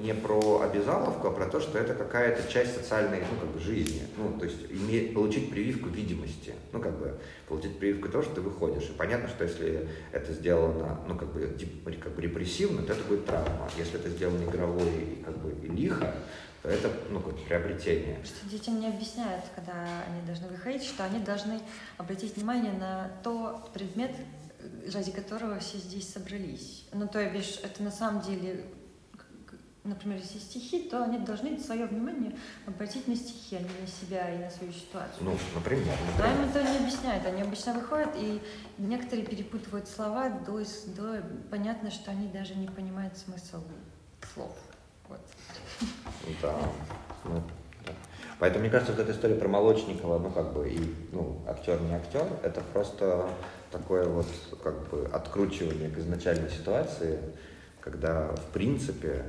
не про обязаловку, а про то, что это какая-то часть социальной, ну, как бы, жизни. Ну, то есть иметь, получить прививку видимости. Ну, как бы, получить прививку того, что ты выходишь. И понятно, что если это сделано, ну, как бы, как бы репрессивно, то это будет травма. Если это сделано игровой, как бы, и лихо, это ну, какое-то приобретение. Что детям не объясняют, когда они должны выходить, что они должны обратить внимание на тот предмет, ради которого все здесь собрались. Ну, то есть это на самом деле, например, если стихи, то они должны свое внимание обратить на стихи, а не на себя и на свою ситуацию. Ну, например. например. Да, им это не объясняют. Они обычно выходят, и некоторые перепутывают слова до, до понятно, что они даже не понимают смысл слов. Вот. Да. Ну, да. Поэтому мне кажется, вот эта история про Молочникова, ну как бы и ну актер не актер, это просто такое вот как бы откручивание к изначальной ситуации, когда в принципе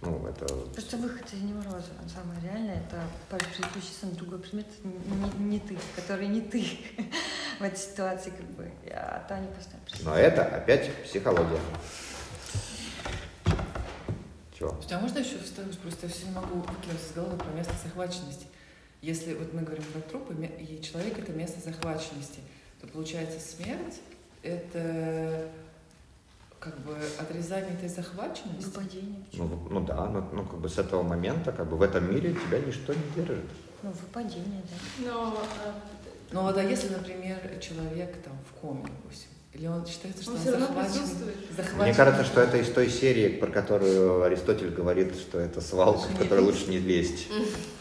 ну, это... Просто выход из невроза, он самое реальное, это переключиться на другой предмет, не, не ты, который не ты в этой ситуации, как бы, а то они просто... Но это опять психология. Чего? А можно еще вставить? Просто я все не могу выкинуть из головы про место захваченности. Если вот мы говорим про трупы, и человек — это место захваченности, то получается смерть — это как бы отрезание этой захваченности. Выпадение. Ну, ну да, ну, ну как бы с этого момента как бы в этом мире тебя ничто не держит. Ну, выпадение, да. Но, а, ну вот а если, например, человек там в коме, допустим, или он считается, что он, он все захвачен, захвачен? Мне кажется, что это из той серии, про которую Аристотель говорит, что это свалка, в которой лучше не лезть.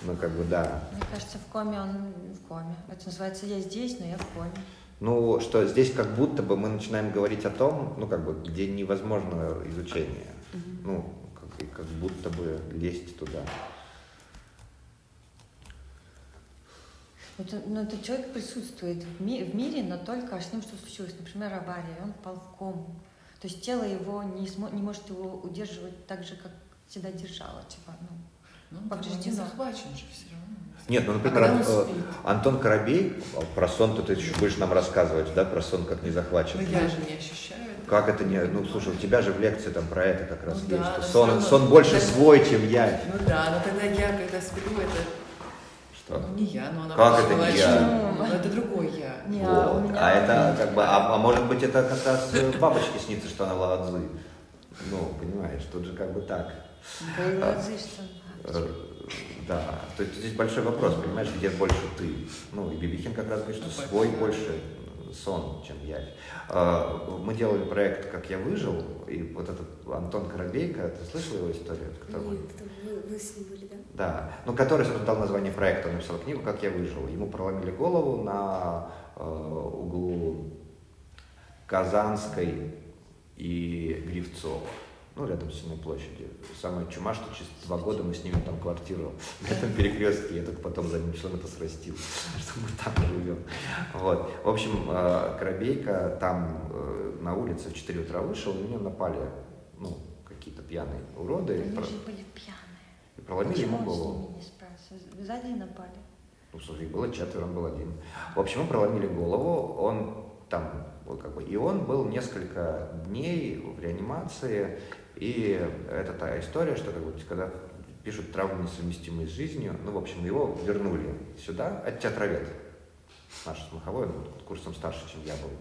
Ну, как бы, да. Мне кажется, в коме он в коме. Это называется «я здесь, но я в коме». Ну, что здесь как будто бы мы начинаем говорить о том, ну, как бы, где невозможно изучение. Ну, как, как будто бы лезть туда. Это, ну, этот человек присутствует в, ми в мире, но только с ним что случилось. Например, авария, он пал в кому. То есть тело его не, не может его удерживать так же, как всегда держало. Типа, ну, ну повреждено. захвачен же все равно. Нет, ну, например, а Ан- Антон Коробей, про сон ты еще будешь нам рассказывать, да, про сон как не захвачен. Но ну, я же не ощущаю. Как это не... Ну, слушай, у тебя же в лекции там про это как раз ну, есть, да, что сон, сон больше свой, чем я. Ну да, но тогда я, когда сплю, это что? Ну, не я, но она Как это не я? Ну, это другой я. Не, вот. а, это как бы, а, а может быть это как раз бабочке снится, что она ладзы. Ну, понимаешь, тут же как бы так. А, э, да, то есть здесь большой вопрос, понимаешь, где больше ты. Ну, и Бибихин как раз говорит, что свой больше сон, чем я. А, мы делали проект «Как я выжил», и вот этот Антон Коробейко, ты слышал его историю? Нет, вы, вы с ним были, да? Ну, который, собственно, дал название проекта, он написал книгу «Как я выжил». Ему проломили голову на э, углу Казанской и Гривцова ну, рядом с Сенной площадью. Самая чума, что через два года мы снимем там квартиру на этом перекрестке, я только потом за ним член это срастил, что мы там живем. Вот. В общем, э, Коробейка там э, на улице в 4 утра вышел, и на него напали, ну, какие-то пьяные уроды. Они про... же были пьяные. Проломили ему голову. с не справился? Сзади напали? Ну, слушай, было четверо, он был один. В общем, мы проломили голову, он там, как бы, и он был несколько дней в реанимации, и это та история, что как бы, когда пишут травмы, несовместимые с жизнью, ну, в общем, его вернули сюда, от театровед, наш смаховой, он курсом старше, чем я был.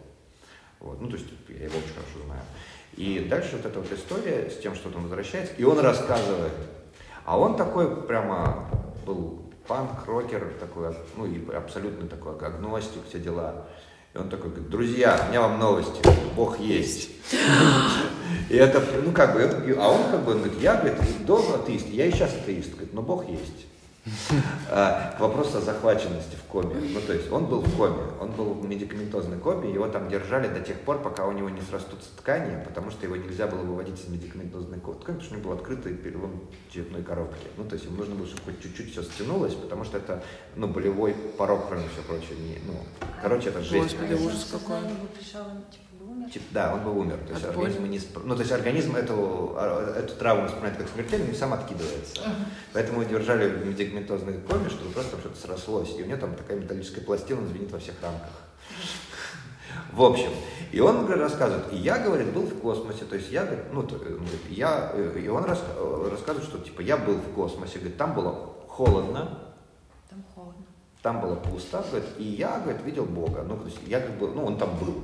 Вот. Ну, то есть я его очень хорошо знаю. И дальше вот эта вот история с тем, что он возвращается, и он рассказывает. А он такой прямо был панк, рокер, такой, ну и абсолютно такой агностик, все дела. И он такой говорит, друзья, у меня вам новости, Бог есть. И это, ну как бы, а он как бы, он говорит, я, говорит, долго атеист, я и сейчас атеист, говорит, но Бог есть. А, вопрос о захваченности в коме. Ну, то есть он был в коме, он был в медикаментозной коме, его там держали до тех пор, пока у него не срастутся ткани, потому что его нельзя было выводить из медикаментозной коме, потому что у него был открытый перелом черепной коробки. Ну, то есть ему нужно было, чтобы хоть чуть-чуть все стянулось, потому что это, ну, болевой порог, кроме всего прочего. Не, ну, короче, это жесть. Господи, ужас какой. Умер? Да, он был умер. То есть, организм не сп... ну, то есть организм эту, а, эту травму воспринимает как смертельную и сам откидывается. Uh-huh. Поэтому держали в медикаментозной коме, чтобы просто что-то срослось. И у него там такая металлическая пластина звенит во всех рамках. В общем, и он говорит, рассказывает, и я, говорит, был в космосе, то есть я, говорит, ну, говорит, я, э, и он рас, э, рассказывает, что, типа, я был в космосе, говорит, там было холодно, там холодно, там было пусто, говорит, и я, говорит, видел Бога, ну, то есть я, как бы, ну, он там был,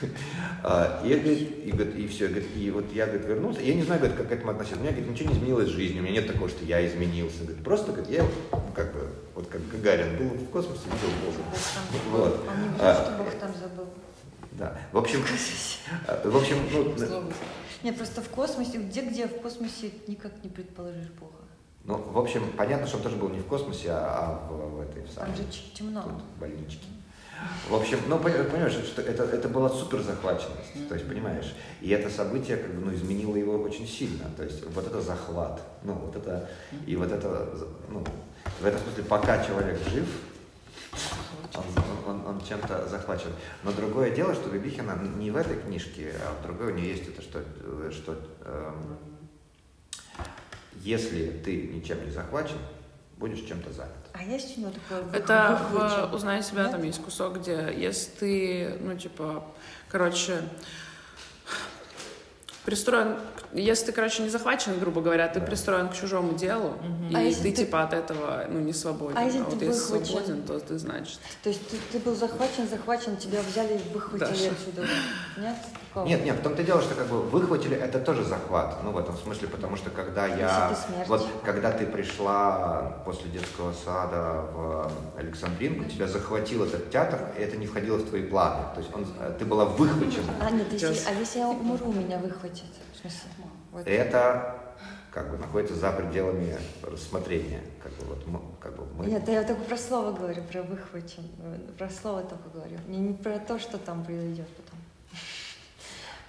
а, и, говорит, и, говорит, и все, говорит, и вот я, говорит, вернулся, я не знаю, говорит, как к этому относиться, у меня, говорит, ничего не изменилось в жизни, у меня нет такого, что я изменился, говорит, просто, говорит, я, как бы, вот как Гагарин был в космосе, видел Бога. Вот. Он не видел, а, что Бог там забыл. Да, в общем, а, в общем, ну... Нет, просто в космосе, где-где в космосе никак не предположишь Бога. Ну, в общем, понятно, что он тоже был не в космосе, а, в, в этой в самой... Там же темно. Тут, в больничке. В общем, ну, понимаешь, что это, это была супер захваченность, то есть, понимаешь, и это событие как бы, ну, изменило его очень сильно, то есть, вот это захват, ну, вот это, и вот это, ну, в этом смысле, пока человек жив, он, он, он чем-то захвачен. Но другое дело, что Бибихина не в этой книжке, а в другой у нее есть это, что, что эм, если ты ничем не захвачен, будешь чем-то занят. А есть него такое? Это в «Узнай себя» Нет? там есть кусок, где если ты, ну, типа, короче, пристроен, если ты, короче, не захвачен, грубо говоря, ты да. пристроен к чужому делу, угу. и а ты, ты, типа, от этого, ну, не свободен. А если, а ты вот если свободен, то ты, значит... То есть ты, ты был захвачен, захвачен, тебя взяли и выхватили да. отсюда? Нет? Такого? Нет, нет, в том-то и дело, что как бы выхватили, это тоже захват, ну, в этом смысле, потому что когда я... Вот, когда ты пришла после детского сада в Александринку, тебя захватил этот театр, и это не входило в твои планы, то есть он, ты была выхвачена. А, нет, если, а если я умру, меня выхватит? Вот. Это как бы находится за пределами рассмотрения. Как бы, вот, мы, как бы мы... Нет, я только про слово говорю, про выхвачен. Про слово только говорю. Не, не про то, что там произойдет потом.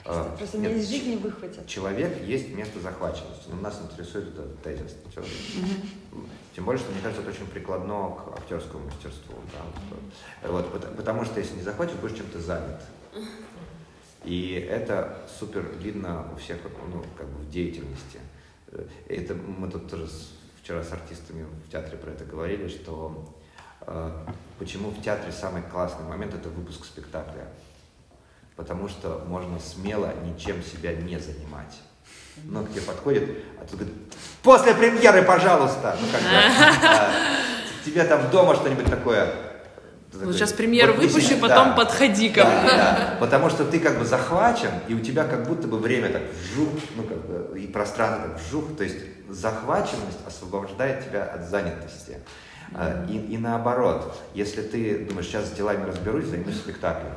А, Просто нет, не из жизни выхватят. Человек есть место захваченности. Но нас интересует этот тезис. Угу. Тем более, что мне кажется, это очень прикладно к актерскому мастерству. Да? Вот, потому что если не захватишь, будешь чем-то занят. И это супер видно у всех ну, как бы в деятельности. Это мы тут тоже вчера с артистами в театре про это говорили, что э, почему в театре самый классный момент это выпуск спектакля. Потому что можно смело ничем себя не занимать. Но к тебе подходит, а тут говорит, после премьеры, пожалуйста. Ну, как бы, э, тебе там дома что-нибудь такое Вот сейчас премьеру вот, выпущу, да, потом подходи ко мне. Да, да, потому что ты как бы захвачен, и у тебя как будто бы время так вжух, ну как бы, и пространство так вжух, то есть захваченность освобождает тебя от занятости. Mm-hmm. И, и наоборот, если ты думаешь, сейчас с делами разберусь, займусь спектаклем,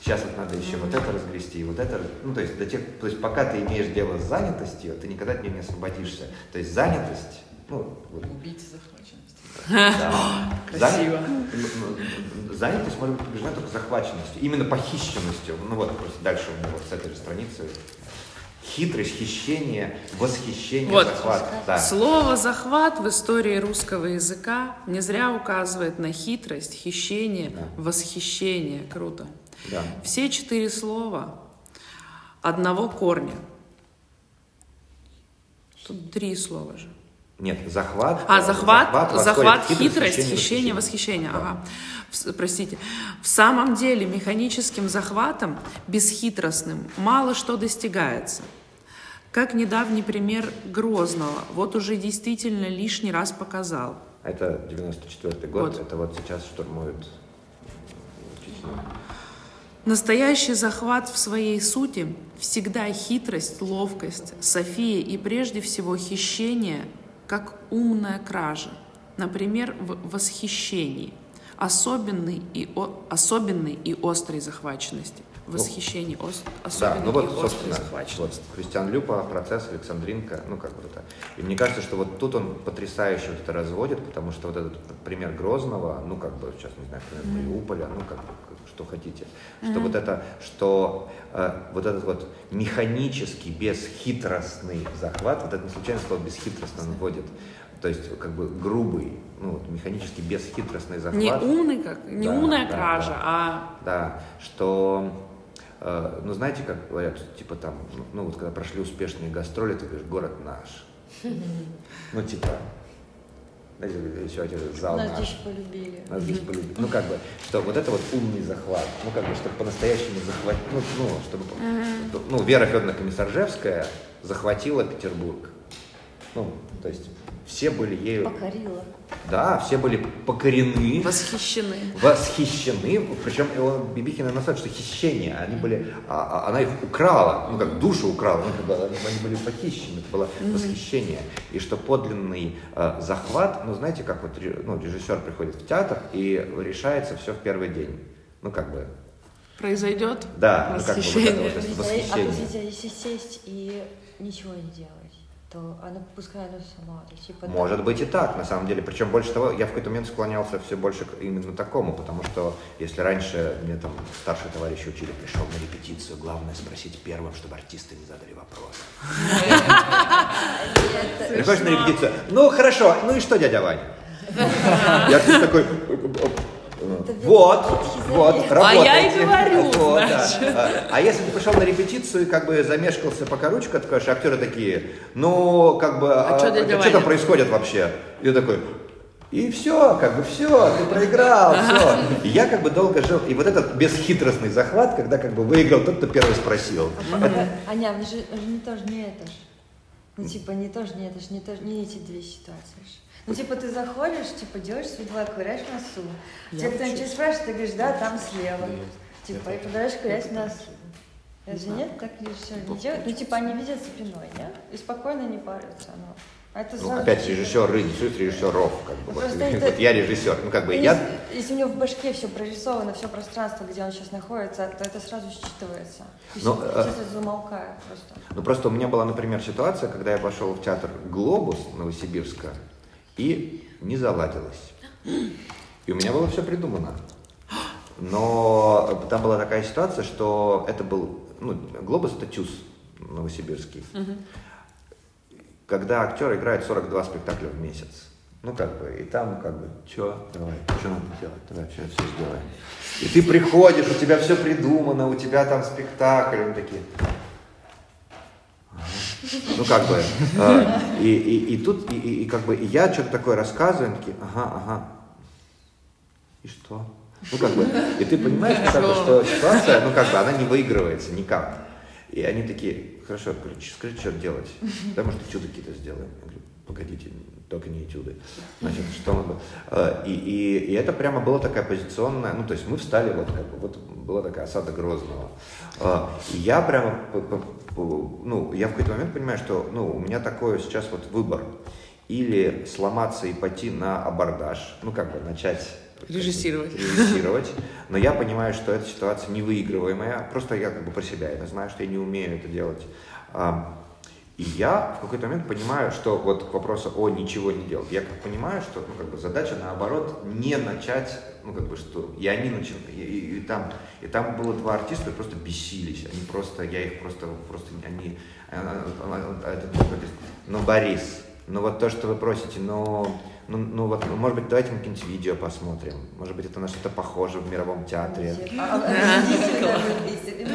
сейчас вот надо еще вот это разгрести, вот это, ну то есть до тех, то есть пока ты имеешь дело с занятостью, ты никогда от нее не освободишься. То есть занятость, ну вот. Убийца захваченности. Красиво. Занятость может быть побеждена только захваченностью, именно похищенностью. Ну вот просто дальше у вот с этой же страницы хитрость, хищение, восхищение, вот. захват. Да. Слово «захват» в истории русского языка не зря указывает на хитрость, хищение, да. восхищение. Круто. Да. Все четыре слова одного корня. Тут три слова же. Нет, захват. А, захват, захват, захват хитрость, хитрость, хищение, восхищение. восхищение. Ага. В, простите. В самом деле механическим захватом, бесхитростным, мало что достигается. Как недавний пример Грозного, вот уже действительно лишний раз показал. Это 94 год, вот. это вот сейчас штурмуют Чечню. Настоящий захват в своей сути всегда хитрость, ловкость, София и прежде всего хищение, как умная кража, например, в восхищении, особенной и, о, особенной и острой захваченности. Ну, Восхищение, ну, ос, особенной да, ну вот, и острой захваченности. Вот, Кристиан Люпа, процесс Александринка, ну как бы это. И мне кажется, что вот тут он потрясающе вот это разводит, потому что вот этот пример Грозного, ну как бы сейчас не знаю, пример Мариуполя, ну как бы что хотите. Что mm-hmm. вот это, что э, вот этот вот механический, бесхитростный захват, вот это не случайно слово бесхитростно вводит, то есть как бы грубый, ну вот механически бесхитростный захват. Не умный, как, не да, умная да, кража, да, а... Да, что э, ну, знаете, как говорят, типа там, ну, ну, вот когда прошли успешные гастроли, ты говоришь, город наш. Ну, типа, еще один зал Нас наш. здесь полюбили. Нас здесь полюбили. Ну, как бы, что вот это вот умный захват. Ну, как бы, чтобы по-настоящему захватить, ну, ну, чтобы, ну, Вера Федоровна Комиссаржевская захватила Петербург. Ну, то есть все были ею... Покорила. Да, все были покорены. Восхищены. Восхищены. Причем Бибихина настаивает, что хищение, они были, а, а, она их украла, ну как душу украла, ну, как бы, они, они были похищены, это было mm-hmm. восхищение. И что подлинный э, захват, ну знаете, как вот ну, режиссер приходит в театр и решается все в первый день. Ну как бы произойдет да, восхищение. Ну, как бы вот это вот восхищение. А если сесть и ничего не делать? То она пускай она сама. То типа, Может да. быть и так, на самом деле. Причем больше того, я в какой-то момент склонялся все больше к именно такому, потому что если раньше мне там старшие товарищи учили, пришел на репетицию, главное спросить первым, чтобы артисты не задали вопрос. Приходишь на репетицию, ну хорошо, ну и что, дядя Ваня? Я такой, вот, вот, работает. А я и говорю, вот, да. а, а если ты пришел на репетицию и как бы замешкался пока ручка, такой, актеры такие, ну, как бы, а, а, что, а, что там происходит вообще? И такой, и все, как бы все, ты проиграл, все. И я как бы долго жил. И вот этот бесхитростный захват, когда как бы выиграл тот, кто первый спросил. А, это... Аня, же, же не тоже не это же. Ну, типа, не тоже не это же, не, то, не эти две ситуации же. Ну, типа, ты заходишь, типа, делаешь свои дела, ковыряешь носу. Тебя кто-нибудь спрашивает, ты говоришь, да, там слева. Типа, и продолжаешь ковырять носу. Разве нет? Так все не делают? Ну, типа, они видят спиной, нет? И спокойно не парятся, но... Это ну, опять режиссер режиссер режиссеров, как бы. Вот, это... вот я режиссер, ну как бы если, я. Если у него в башке все прорисовано, все пространство, где он сейчас находится, то это сразу считывается. Ну, все, э... замолкает просто. Ну просто у меня была, например, ситуация, когда я пошел в театр Глобус Новосибирска, и не заладилось. И у меня было все придумано. Но там была такая ситуация, что это был, ну, Глобус это ТЮЗ новосибирский. Угу. Когда актер играет 42 спектакля в месяц. Ну, как бы, и там, как бы, что, давай, что надо делать, давай, сейчас все сделаем. И ты приходишь, у тебя все придумано, у тебя там спектакль, они такие, ну, как бы, э, и, и, и тут, и, и, и как бы, и я что-то такое рассказываю, такие, ага, ага, и что? Ну, как бы, и ты понимаешь, как бы, что ситуация, ну, как бы, она не выигрывается никак. И они такие, хорошо, скажи, что делать, потому что чудо какие-то сделаем. Я говорю, погодите, только не этюды. Значит, что мы... Э, и, и, и это прямо была такая позиционная, ну, то есть мы встали, вот как бы, вот была такая осада Грозного. Э, и я прямо, ну, я в какой-то момент понимаю, что, ну, у меня такой сейчас вот выбор. Или сломаться и пойти на абордаж, ну, как бы начать Режиссировать. Режиссировать. Но я понимаю, что эта ситуация невыигрываемая. Просто я как бы про себя. Я знаю, что я не умею это делать. И я в какой-то момент понимаю, что вот к вопросу о ничего не делать, я понимаю, что ну, как бы задача наоборот не начать, ну как бы что, и они начинают, и, и, и там, и там было два артиста, просто бесились, они просто, я их просто, просто, они, ну Борис, ну вот то, что вы просите, но ну, ну вот, может быть, давайте мы какие-нибудь видео посмотрим. Может быть, это на что-то похоже в мировом театре.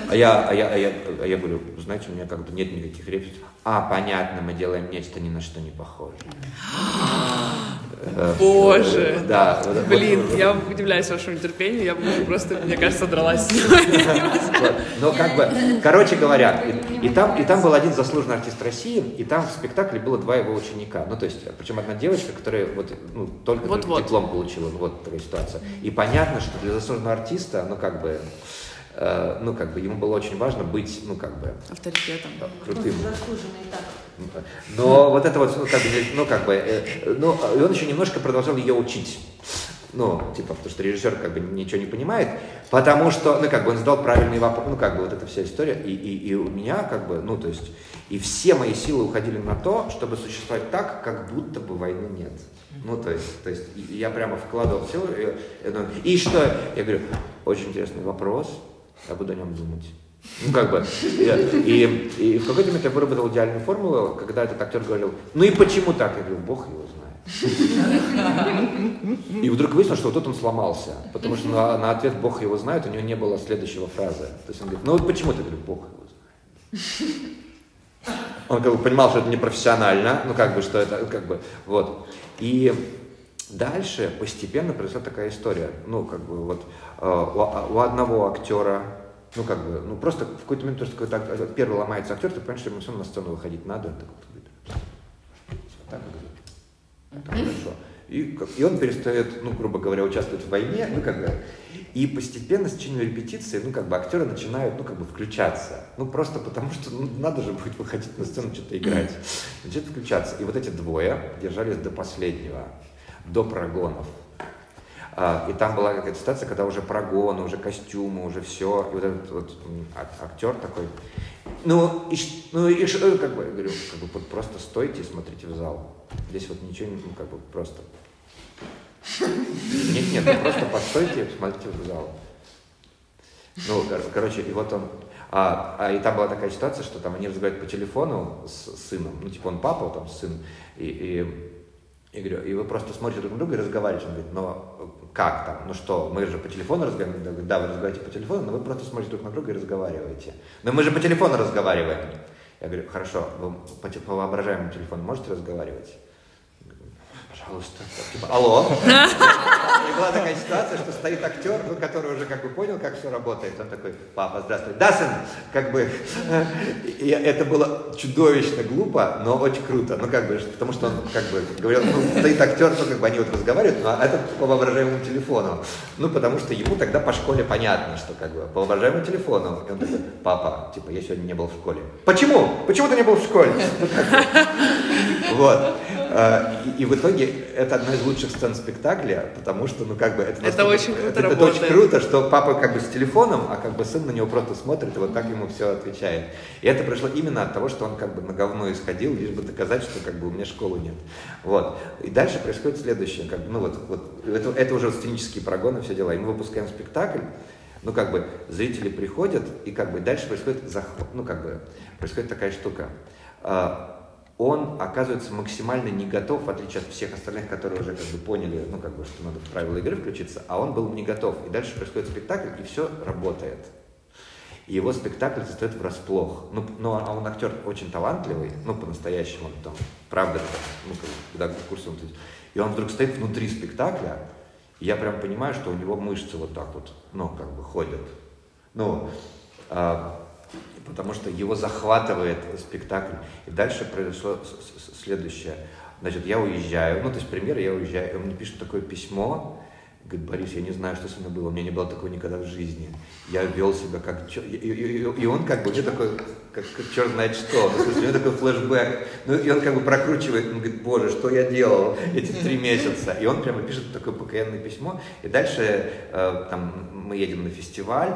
А я, а я, а я, а я говорю, знаете, у меня как-то нет никаких репетиций. А, понятно, мы делаем нечто ни на что не похожее. Э, Боже! Да. Блин, я удивляюсь вашему терпению, я бы просто, мне кажется, дралась Но как бы, короче говоря, и, там, и там был один заслуженный артист России, и там в спектакле было два его ученика. Ну, то есть, причем одна девочка, которая вот, ну, только, вот, только диплом получила. Ну, вот такая ситуация. И понятно, что для заслуженного артиста, ну, как бы, э, ну, как бы, ему было очень важно быть, ну, как бы... Авторитетом. Крутым. Заслуженный так. Но вот это вот, ну, как бы, ну, как бы, э, ну, и он еще немножко продолжал ее учить. Ну, типа, потому что режиссер как бы ничего не понимает, потому что, ну, как бы он задал правильный вопрос, ну, как бы вот эта вся история, и, и, и у меня, как бы, ну, то есть, и все мои силы уходили на то, чтобы существовать так, как будто бы войны нет. Ну, то есть, то есть я прямо вкладывал силы, и, и что? Я говорю, очень интересный вопрос, я буду о нем думать. Ну, как бы. И, и, в какой-то момент я выработал идеальную формулу, когда этот актер говорил, ну и почему так? Я говорю, бог его знает. И вдруг выяснилось, что вот тут он сломался, потому что на, на ответ «Бог его знает» у него не было следующего фразы. То есть он говорит, ну вот почему ты? Я говорю, Бог его знает. Он как бы понимал, что это непрофессионально, ну как бы, что это, как бы, вот. И дальше постепенно произошла такая история. Ну, как бы, вот э, у, у одного актера ну, как бы, ну, просто в какой-то момент, просто какой-то первый ломается актер, ты понимаешь, что ему все на сцену выходить надо, он такой говорит, так, так хорошо. И, и он перестает, ну, грубо говоря, участвовать в войне, ну, как бы, и постепенно с течением репетиции, ну, как бы, актеры начинают, ну, как бы, включаться. Ну, просто потому что, ну, надо же будет выходить на сцену, что-то играть. Начинают включаться. И вот эти двое держались до последнего, до прогонов. А, и там была какая-то ситуация, когда уже прогоны, уже костюмы, уже все. И вот этот вот актер такой, ну, и, ну, и что, как бы, я говорю, как бы вот просто стойте и смотрите в зал. Здесь вот ничего не, ну, как бы просто. Нет, нет, ну, просто постойте и посмотрите в зал. Ну, кор- короче, и вот он, а, а, и там была такая ситуация, что там они разговаривают по телефону с сыном, ну, типа он папа, там сын, и, и я говорю, и вы просто смотрите друг на друга и разговариваете. Он говорит, но как там? Ну что, мы же по телефону разговариваем. Да, вы разговариваете по телефону, но вы просто смотрите друг на друга и разговариваете. Но мы же по телефону разговариваем. Я говорю, хорошо, вы по, по воображаемому телефону можете разговаривать? пожалуйста. Типа, алло. Была такая ситуация, что стоит актер, ну, который уже как бы понял, как все работает. Он такой, папа, здравствуй. Да, сын, как бы. И это было чудовищно глупо, но очень круто. Ну, как бы, потому что он как бы говорил, ну, стоит актер, ну, как бы они вот разговаривают, но это по воображаемому телефону. Ну, потому что ему тогда по школе понятно, что как бы по воображаемому телефону. И он такой, папа, типа, я сегодня не был в школе. Почему? Почему ты не был в школе? Вот. А, и в итоге это одна из лучших сцен спектакля, потому что, ну, как бы, это, это очень круто это, это очень круто, что папа как бы с телефоном, а как бы сын на него просто смотрит и вот так ему все отвечает. И это пришло именно от того, что он как бы на говно исходил, лишь бы доказать, что как бы у меня школы нет. Вот. И дальше происходит следующее, как бы, ну, вот, вот это, это уже сценические прогоны, все дела. И мы выпускаем спектакль, ну, как бы, зрители приходят, и как бы дальше происходит захват, ну, как бы, происходит такая штука а, он оказывается максимально не готов, в отличие от всех остальных, которые уже как бы поняли, ну, как бы, что надо в правила игры включиться, а он был не готов. И дальше происходит спектакль, и все работает. И его спектакль застает врасплох. Ну, ну, а он актер очень талантливый, ну, по-настоящему, он там, правда, ну, когда в курсе он... И он вдруг стоит внутри спектакля, и я прям понимаю, что у него мышцы вот так вот, ну, как бы ходят. Ну, а, потому что его захватывает спектакль. И дальше произошло следующее. Значит, я уезжаю, ну, то есть, пример, я уезжаю, и он мне пишет такое письмо, говорит, Борис, я не знаю, что со мной было, у меня не было такого никогда в жизни. Я вел себя как... И, и- и- и он как бы, мне такой, как, как черт знает что, ну, смысле, у него такой флешбэк. Ну, и он как бы прокручивает, он говорит, боже, что я делал эти три месяца. И он прямо пишет такое покаянное письмо. И дальше э, там мы едем на фестиваль,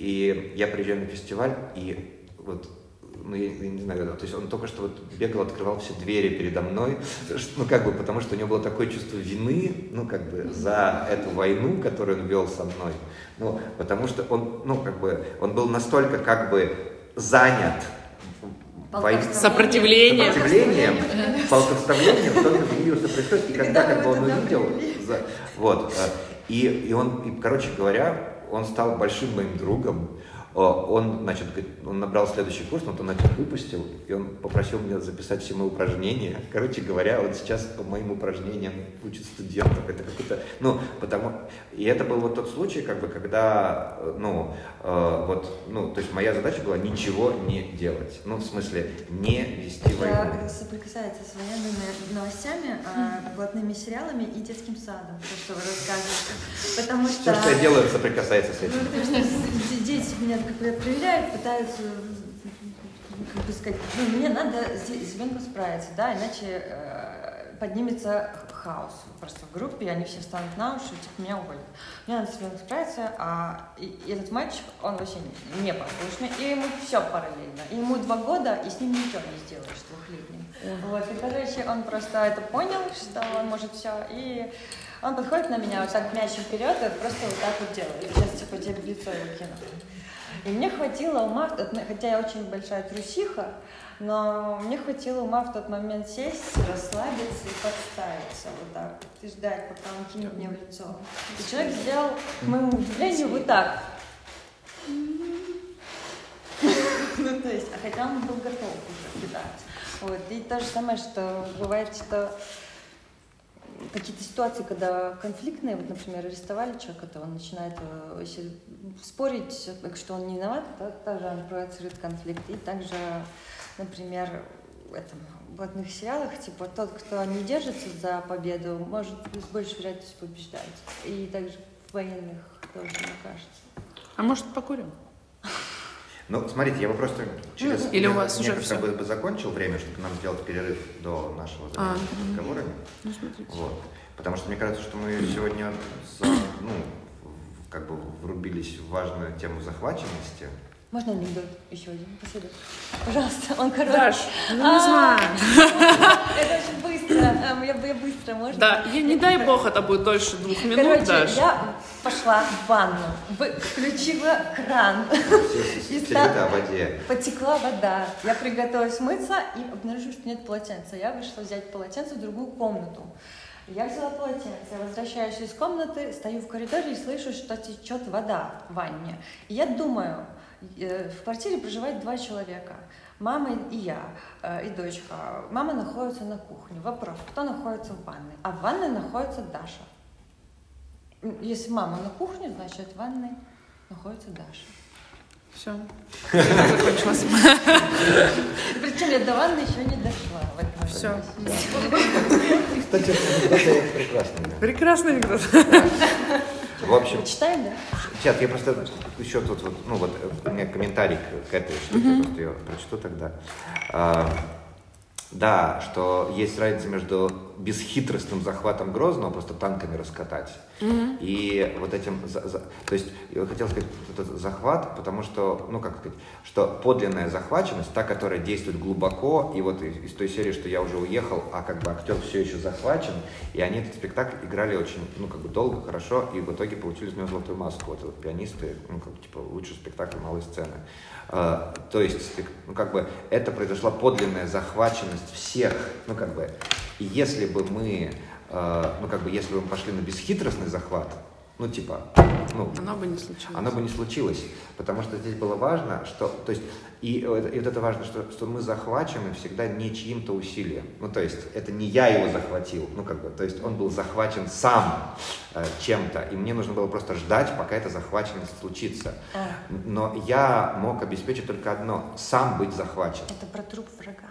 и я приезжаю на фестиваль, и вот ну, я, я не знаю, то есть он только что вот бегал, открывал все двери передо мной, ну, как бы, потому что у него было такое чувство вины, ну, как бы, за эту войну, которую он вел со мной, ну, потому что он, ну, как бы, он был настолько, как бы, занят вой- Сопротивление. сопротивлением, полковставлением, что в мире что происходит, и когда как бы он увидел, за- вот, э, и, и он, и, короче говоря, он стал большим моим другом, он, значит, он набрал следующий курс, но он один выпустил, и он попросил меня записать все мои упражнения. Короче говоря, он сейчас по моим упражнениям учит студентов. Это какой-то, ну, потому, и это был вот тот случай, как бы, когда, э, ну, э, вот, ну, то есть моя задача была ничего не делать. Ну, в смысле, не вести войну. Это соприкасается с военными новостями, а, блатными сериалами и детским садом, то, что вы рассказываете. Потому что... Все, что я делаю, соприкасается с Ну, этим. потому что дети меня как бы проверяют, пытаются, как бы сказать, ну, мне надо с ребенком справиться, да, иначе э, поднимется хаос просто в группе, и они все встанут на уши, типа, меня уволят. Мне надо с ребенком справиться, а и, и этот мальчик, он вообще не не послушный, и ему все параллельно. И ему два года, и с ним ничего не сделаешь двухлетним. Вот, и, короче, он просто это понял, что он может все, и он подходит на меня вот так мячем вперед, и просто вот так вот делает. Сейчас типа тебе лицо его кину. И мне хватило ума, хотя я очень большая трусиха, но мне хватило ума в тот момент сесть, расслабиться и подставиться вот так и ждать, пока он кинет мне в лицо. И человек сделал, к моему удивлению, вот так. Ну, то есть, а хотя он был готов уже кидать. Вот. И то же самое, что бывает, что какие-то ситуации, когда конфликтные, вот, например, арестовали человека, то он начинает э, если спорить, что он не виноват, то также он провоцирует конфликт. И также, например, в этом блатных сериалах, типа, тот, кто не держится за победу, может с большей вероятностью побеждать. И также в военных тоже, мне кажется. А может, покурим? Ну, смотрите, я бы просто через Или у вас уже всё? бы, закончил время, чтобы нам сделать перерыв до нашего А, разговорами. Ну, смотрите. Вот. Потому что мне кажется, что мы сегодня за- ну, как бы врубились в важную тему захваченности. Можно анекдот еще один? Последний. Пожалуйста, он короткий. Даш, ну не А, знаю. Это очень быстро. Я, я быстро, можно? Да, не дай бог это будет дольше двух минут, Даш. я пошла в ванну, включила кран, И о воде. потекла вода. Я приготовилась мыться и обнаружила, что нет полотенца. Я вышла взять полотенце в другую комнату. Я взяла полотенце, я возвращаюсь из комнаты, стою в коридоре и слышу, что течет вода в ванне. И я думаю, э, в квартире проживает два человека. Мама и я, э, и дочка. Мама находится на кухне. Вопрос, кто находится в ванной? А в ванной находится Даша. Если мама на кухне, значит в ванной находится Даша. Все. Закончилось. Причем я до ванны еще не дошла. в этом Всё. вопросе. Кстати, анекдоты прекрасные. да. Прекрасный анекдот. В общем, Читаем, да? Сейчас я просто еще тут вот, ну вот э, у меня комментарий к, к этой штуке, я просто ее прочту тогда. А, да, что есть разница между бесхитростным захватом Грозного, просто танками раскатать, и вот этим, за- за- то есть я хотел сказать этот захват, потому что, ну как сказать, что подлинная захваченность, та, которая действует глубоко, и вот из, из той серии, что я уже уехал, а как бы актер все еще захвачен, и они этот спектакль играли очень, ну как бы долго, хорошо, и в итоге получили из него золотую маску, вот, вот пианисты, ну как бы, типа лучший спектакль малой сцены. А, то есть, ну как бы это произошла подлинная захваченность всех, ну как бы, и если бы мы, э, ну как бы, если бы мы пошли на бесхитростный захват, ну типа, ну, Оно бы не случилось. оно бы не случилось, потому что здесь было важно, что, то есть, и, э, и вот это важно, что, что мы захвачены всегда не чьим-то усилием, ну то есть, это не я его захватил, ну как бы, то есть, он был захвачен сам э, чем-то, и мне нужно было просто ждать, пока эта захваченность случится, А, но я мог обеспечить только одно, сам быть захвачен. это про труп врага.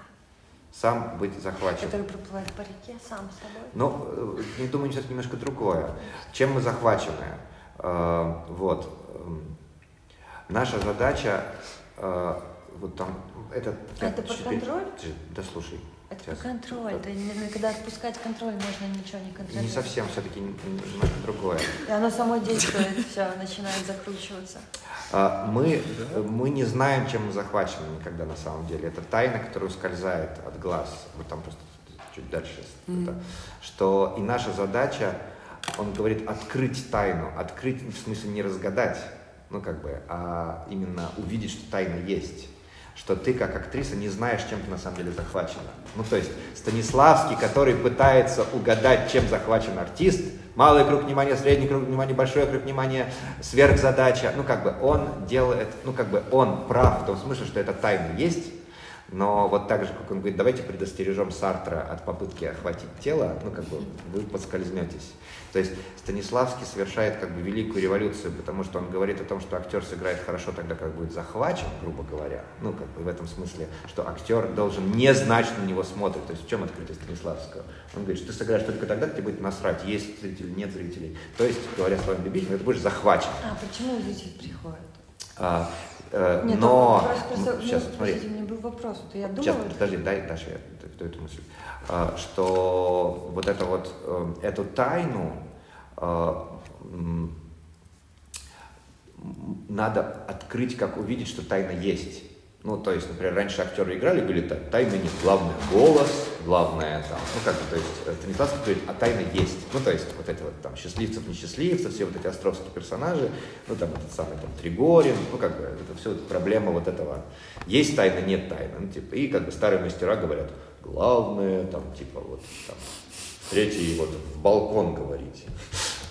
Сам быть захвачен. Который проплывает по реке сам с собой. Ну, э, не думаю, что это немножко другое. Чем мы захвачены? Э, вот. Эм, наша задача, э, вот там, это... А это про контроль? Да слушай. Это Сейчас. контроль. Это, когда отпускать контроль, можно ничего не контролировать. Не совсем, все-таки немножко другое. И оно само действует, все, начинает закручиваться. А, мы, мы не знаем, чем мы захвачены никогда на самом деле. Это тайна, которая ускользает от глаз. Вот там просто чуть дальше. Mm-hmm. Это, что и наша задача, он говорит, открыть тайну. Открыть в смысле не разгадать, ну как бы, а именно увидеть, что тайна есть что ты как актриса не знаешь, чем ты на самом деле захвачена. Ну, то есть Станиславский, который пытается угадать, чем захвачен артист, малый круг внимания, средний круг внимания, большой круг внимания, сверхзадача, ну, как бы он делает, ну, как бы он прав в том смысле, что эта тайна есть, но вот так же, как он говорит, давайте предостережем Сартра от попытки охватить тело, ну, как бы вы подскользнетесь. То есть Станиславский совершает как бы великую революцию, потому что он говорит о том, что актер сыграет хорошо тогда, как будет захвачен, грубо говоря. Ну, как бы в этом смысле, что актер должен не знать, что на него смотрят. То есть в чем открытие Станиславского? Он говорит, что ты сыграешь только тогда, где будет насрать, есть зрители, нет зрителей. То есть, говоря словами любителя, ты будешь захвачен. А почему зритель приходит? А, Э, Нет, но просто, сейчас ну, смотри. у меня был вопрос. То я думала, сейчас, подожди, дай Даша, я эту мысль. А, что вот это вот э, эту тайну э, надо открыть, как увидеть, что тайна есть. Ну, то есть, например, раньше актеры играли, говорили, так, тайна нет, главное голос, главное там, ну как бы, то есть э, Станиславский говорит, а тайна есть. Ну, то есть, вот эти вот там счастливцев, несчастливцев, все вот эти островские персонажи, ну, там этот самый там Тригорин, ну, как бы, это все вот проблема вот этого. Есть тайна, нет тайны. Ну, типа, и как бы старые мастера говорят, главное, там, типа, вот, там, третий вот в балкон говорить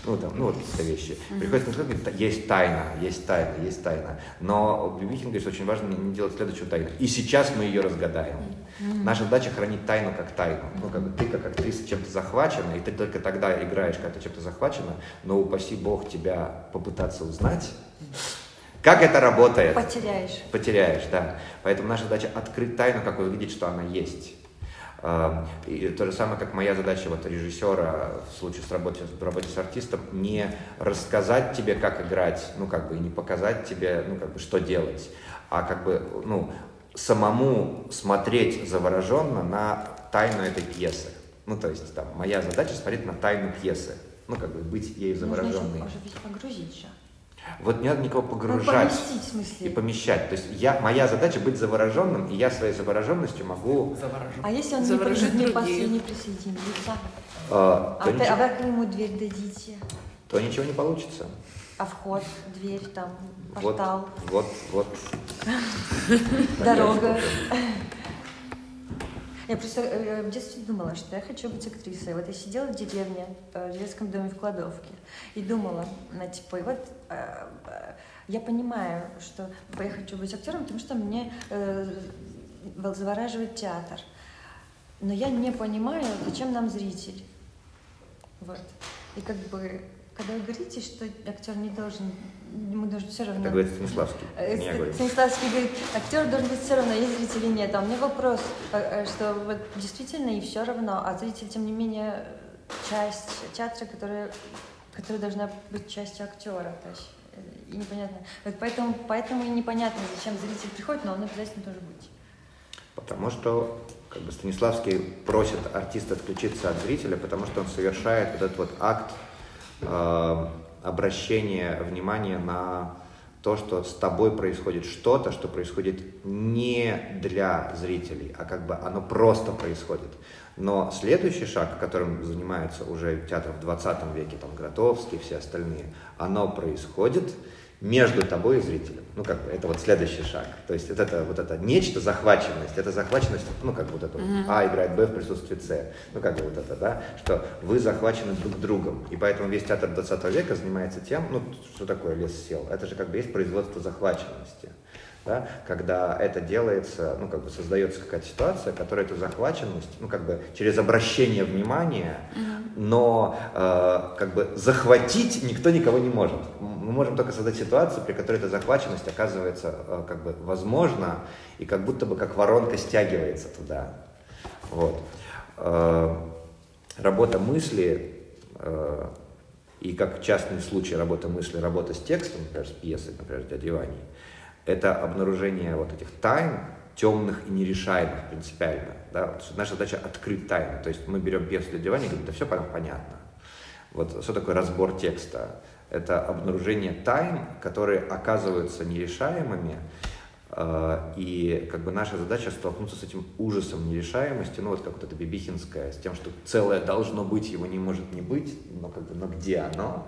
ну, там, ну, вот какие-то вещи. Mm-hmm. Говорит, есть тайна, есть тайна, есть тайна. Но Бибихин говорит, что очень важно не делать следующую тайну. И сейчас мы ее разгадаем. Mm-hmm. Наша задача хранить тайну как тайну. Ну, как бы ты как актриса чем-то захвачена, и ты только тогда играешь, когда ты чем-то захвачена, но упаси Бог тебя попытаться узнать, как это работает? Потеряешь. Потеряешь, да. Поэтому наша задача открыть тайну, как увидеть, что она есть. И то же самое, как моя задача вот режиссера в случае с работой, в работе с артистом, не рассказать тебе, как играть, ну, как бы, и не показать тебе, ну, как бы, что делать, а как бы, ну, самому смотреть завороженно на тайну этой пьесы. Ну, то есть, там, моя задача смотреть на тайну пьесы, ну, как бы, быть ею завороженной. Можно еще погрузить же. Вот не надо никого ну, погружать ну, и помещать. То есть я, моя задача быть завороженным, и я своей завороженностью могу... Заворожен. А если он Заворожить не, не, не присоединится? А, а, ничего... а вы к нему дверь дадите? То ничего не получится. А вход, дверь, там, портал? Вот, вот, вот. Дорога. Я просто э, в детстве думала, что я хочу быть актрисой. Вот я сидела в деревне, э, в детском доме в кладовке, и думала, на типа, и вот э, я понимаю, что я хочу быть актером, потому что мне завораживает театр. Но я не понимаю, зачем нам зритель. Вот. И как бы, когда вы говорите, что актер не должен мы должны все равно... Это говорит Станиславский, не Станиславский говорит, актер должен быть все равно, есть зрители нет. А у меня вопрос, э, э, что вот действительно и все равно, а зритель, тем не менее, часть театра, которая, которая должна быть частью актера. То есть, э, и непонятно. Вот поэтому, поэтому и непонятно, зачем зритель приходит, но он обязательно должен быть. Потому что как бы Станиславский просит артиста отключиться от зрителя, потому что он совершает вот этот вот акт э, обращение внимания на то, что с тобой происходит что-то, что происходит не для зрителей, а как бы оно просто происходит. Но следующий шаг, которым занимается уже театр в 20 веке, там Гротовский, все остальные, оно происходит – между тобой и зрителем. Ну, как бы, это вот следующий шаг. То есть, это, это вот это нечто, захваченность, это захваченность, ну, как бы вот это mm-hmm. А играет Б в присутствии С. Ну, как бы вот это, да, что вы захвачены друг другом. И поэтому весь театр 20 века занимается тем, ну, что такое лес сел? Это же как бы есть производство захваченности да, когда это делается, ну, как бы создается какая-то ситуация, которая эту захваченность, ну, как бы через обращение внимания, но э, как бы захватить никто никого не может. Мы можем только создать ситуацию, при которой эта захваченность оказывается э, как бы возможна и как будто бы как воронка стягивается туда. Вот. Э, работа мысли э, и как частный случай работа мысли, работа с текстом, например, с пьесой, например, «Дядя Вани», это обнаружение вот этих тайн, темных и нерешаемых принципиально. Да? Наша задача открыть тайны. То есть мы берем пьесу «Дядя Вани» и говорим, да все понятно. Вот что такое разбор текста? Это обнаружение тайн, которые оказываются нерешаемыми, э, и как бы наша задача столкнуться с этим ужасом нерешаемости, ну вот как вот это Бибихинское, с тем, что целое должно быть, его не может не быть, но как бы, но где оно?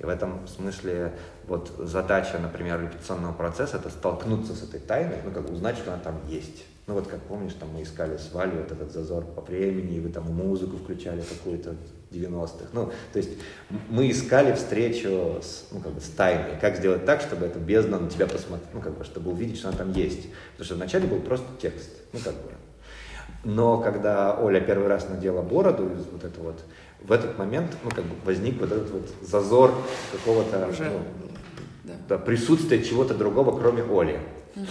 И в этом смысле вот задача, например, репетиционного процесса это столкнуться с этой тайной, ну как узнать, что она там есть. Ну вот как помнишь, там мы искали с Валей вот этот зазор по времени, и вы там музыку включали какую-то 90-х. Ну, то есть мы искали встречу с, ну, как бы, с тайной. Как сделать так, чтобы эта бездна на тебя посмотрела, ну, как бы, чтобы увидеть, что она там есть. Потому что вначале был просто текст, ну, как бы. Но когда Оля первый раз надела бороду, вот это вот, в этот момент, ну, как бы возник вот этот вот зазор какого-то ну, да. Да, присутствия чего-то другого, кроме Оли. Угу.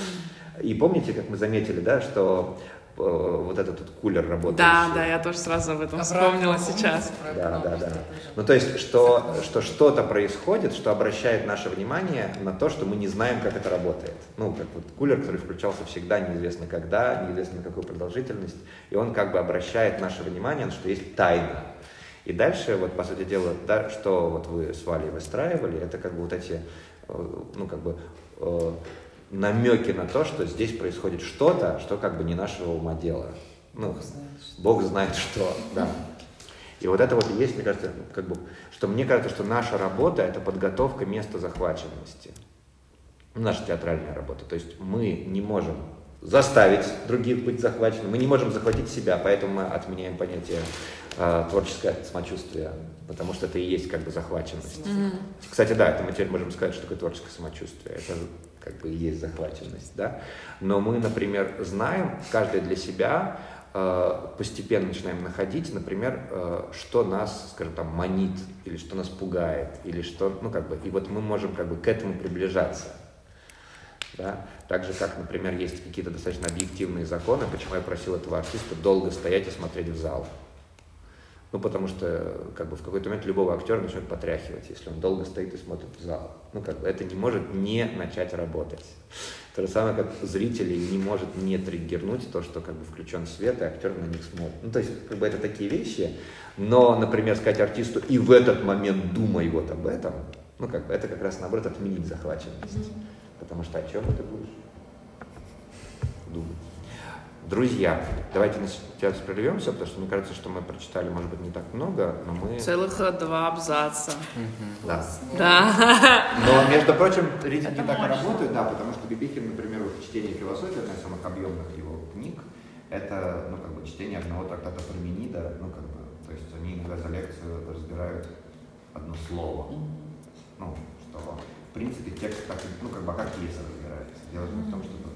И помните, как мы заметили, да, что э, вот этот вот кулер работает. Да, да, я тоже сразу об этом вспомнила сейчас. Да, да, да. Ну, то есть, что, что что-то происходит, что обращает наше внимание на то, что мы не знаем, как это работает. Ну, как вот кулер, который включался всегда, неизвестно когда, неизвестно на какую продолжительность, и он как бы обращает наше внимание на что есть тайна. И дальше, вот, по сути дела, да, что вот вы с Валей выстраивали, это как бы вот эти, э, ну, как бы, э, намеки на то, что здесь происходит что-то, что как бы не нашего ума дело. Ну, Бог знает что, да. И вот это вот и есть, мне кажется, как бы, что мне кажется, что наша работа – это подготовка места захваченности. Наша театральная работа. То есть мы не можем заставить других быть захваченными, мы не можем захватить себя, поэтому мы отменяем понятие э, творческое самочувствие, потому что это и есть как бы захваченность. Mm-hmm. Кстати, да, это мы теперь можем сказать, что такое творческое самочувствие. Это как бы и есть захваченность, да. Но мы, например, знаем, каждый для себя, э, постепенно начинаем находить, например, э, что нас, скажем там, манит, или что нас пугает, или что, ну, как бы, и вот мы можем как бы к этому приближаться. Да? Так же, как, например, есть какие-то достаточно объективные законы, почему я просил этого артиста долго стоять и смотреть в зал. Ну, потому что как бы в какой-то момент любого актера начнет потряхивать, если он долго стоит и смотрит в зал. Ну, как бы это не может не начать работать. То же самое, как зрители не может не триггернуть то, что как бы включен свет, и актер на них смотрит. Ну, то есть, как бы это такие вещи, но, например, сказать артисту, и в этот момент думай вот об этом, ну, как бы это как раз, наоборот, отменить захваченность. Потому что о чем ты будешь думать? Друзья, давайте сейчас прервемся, потому что мне кажется, что мы прочитали, может быть, не так много, но мы... Целых два абзаца. Да. Да. Но, между прочим, рейтинги так и работают, да, потому что Бибихин, например, вот чтение философии, одна из самых объемных его книг, это, ну, как бы, чтение одного трактата Парменида, ну, как бы, то есть они иногда за лекцию разбирают одно слово. Ну, что, в принципе, текст так, ну, как бы, а как пьеса разбирается. Дело в том, что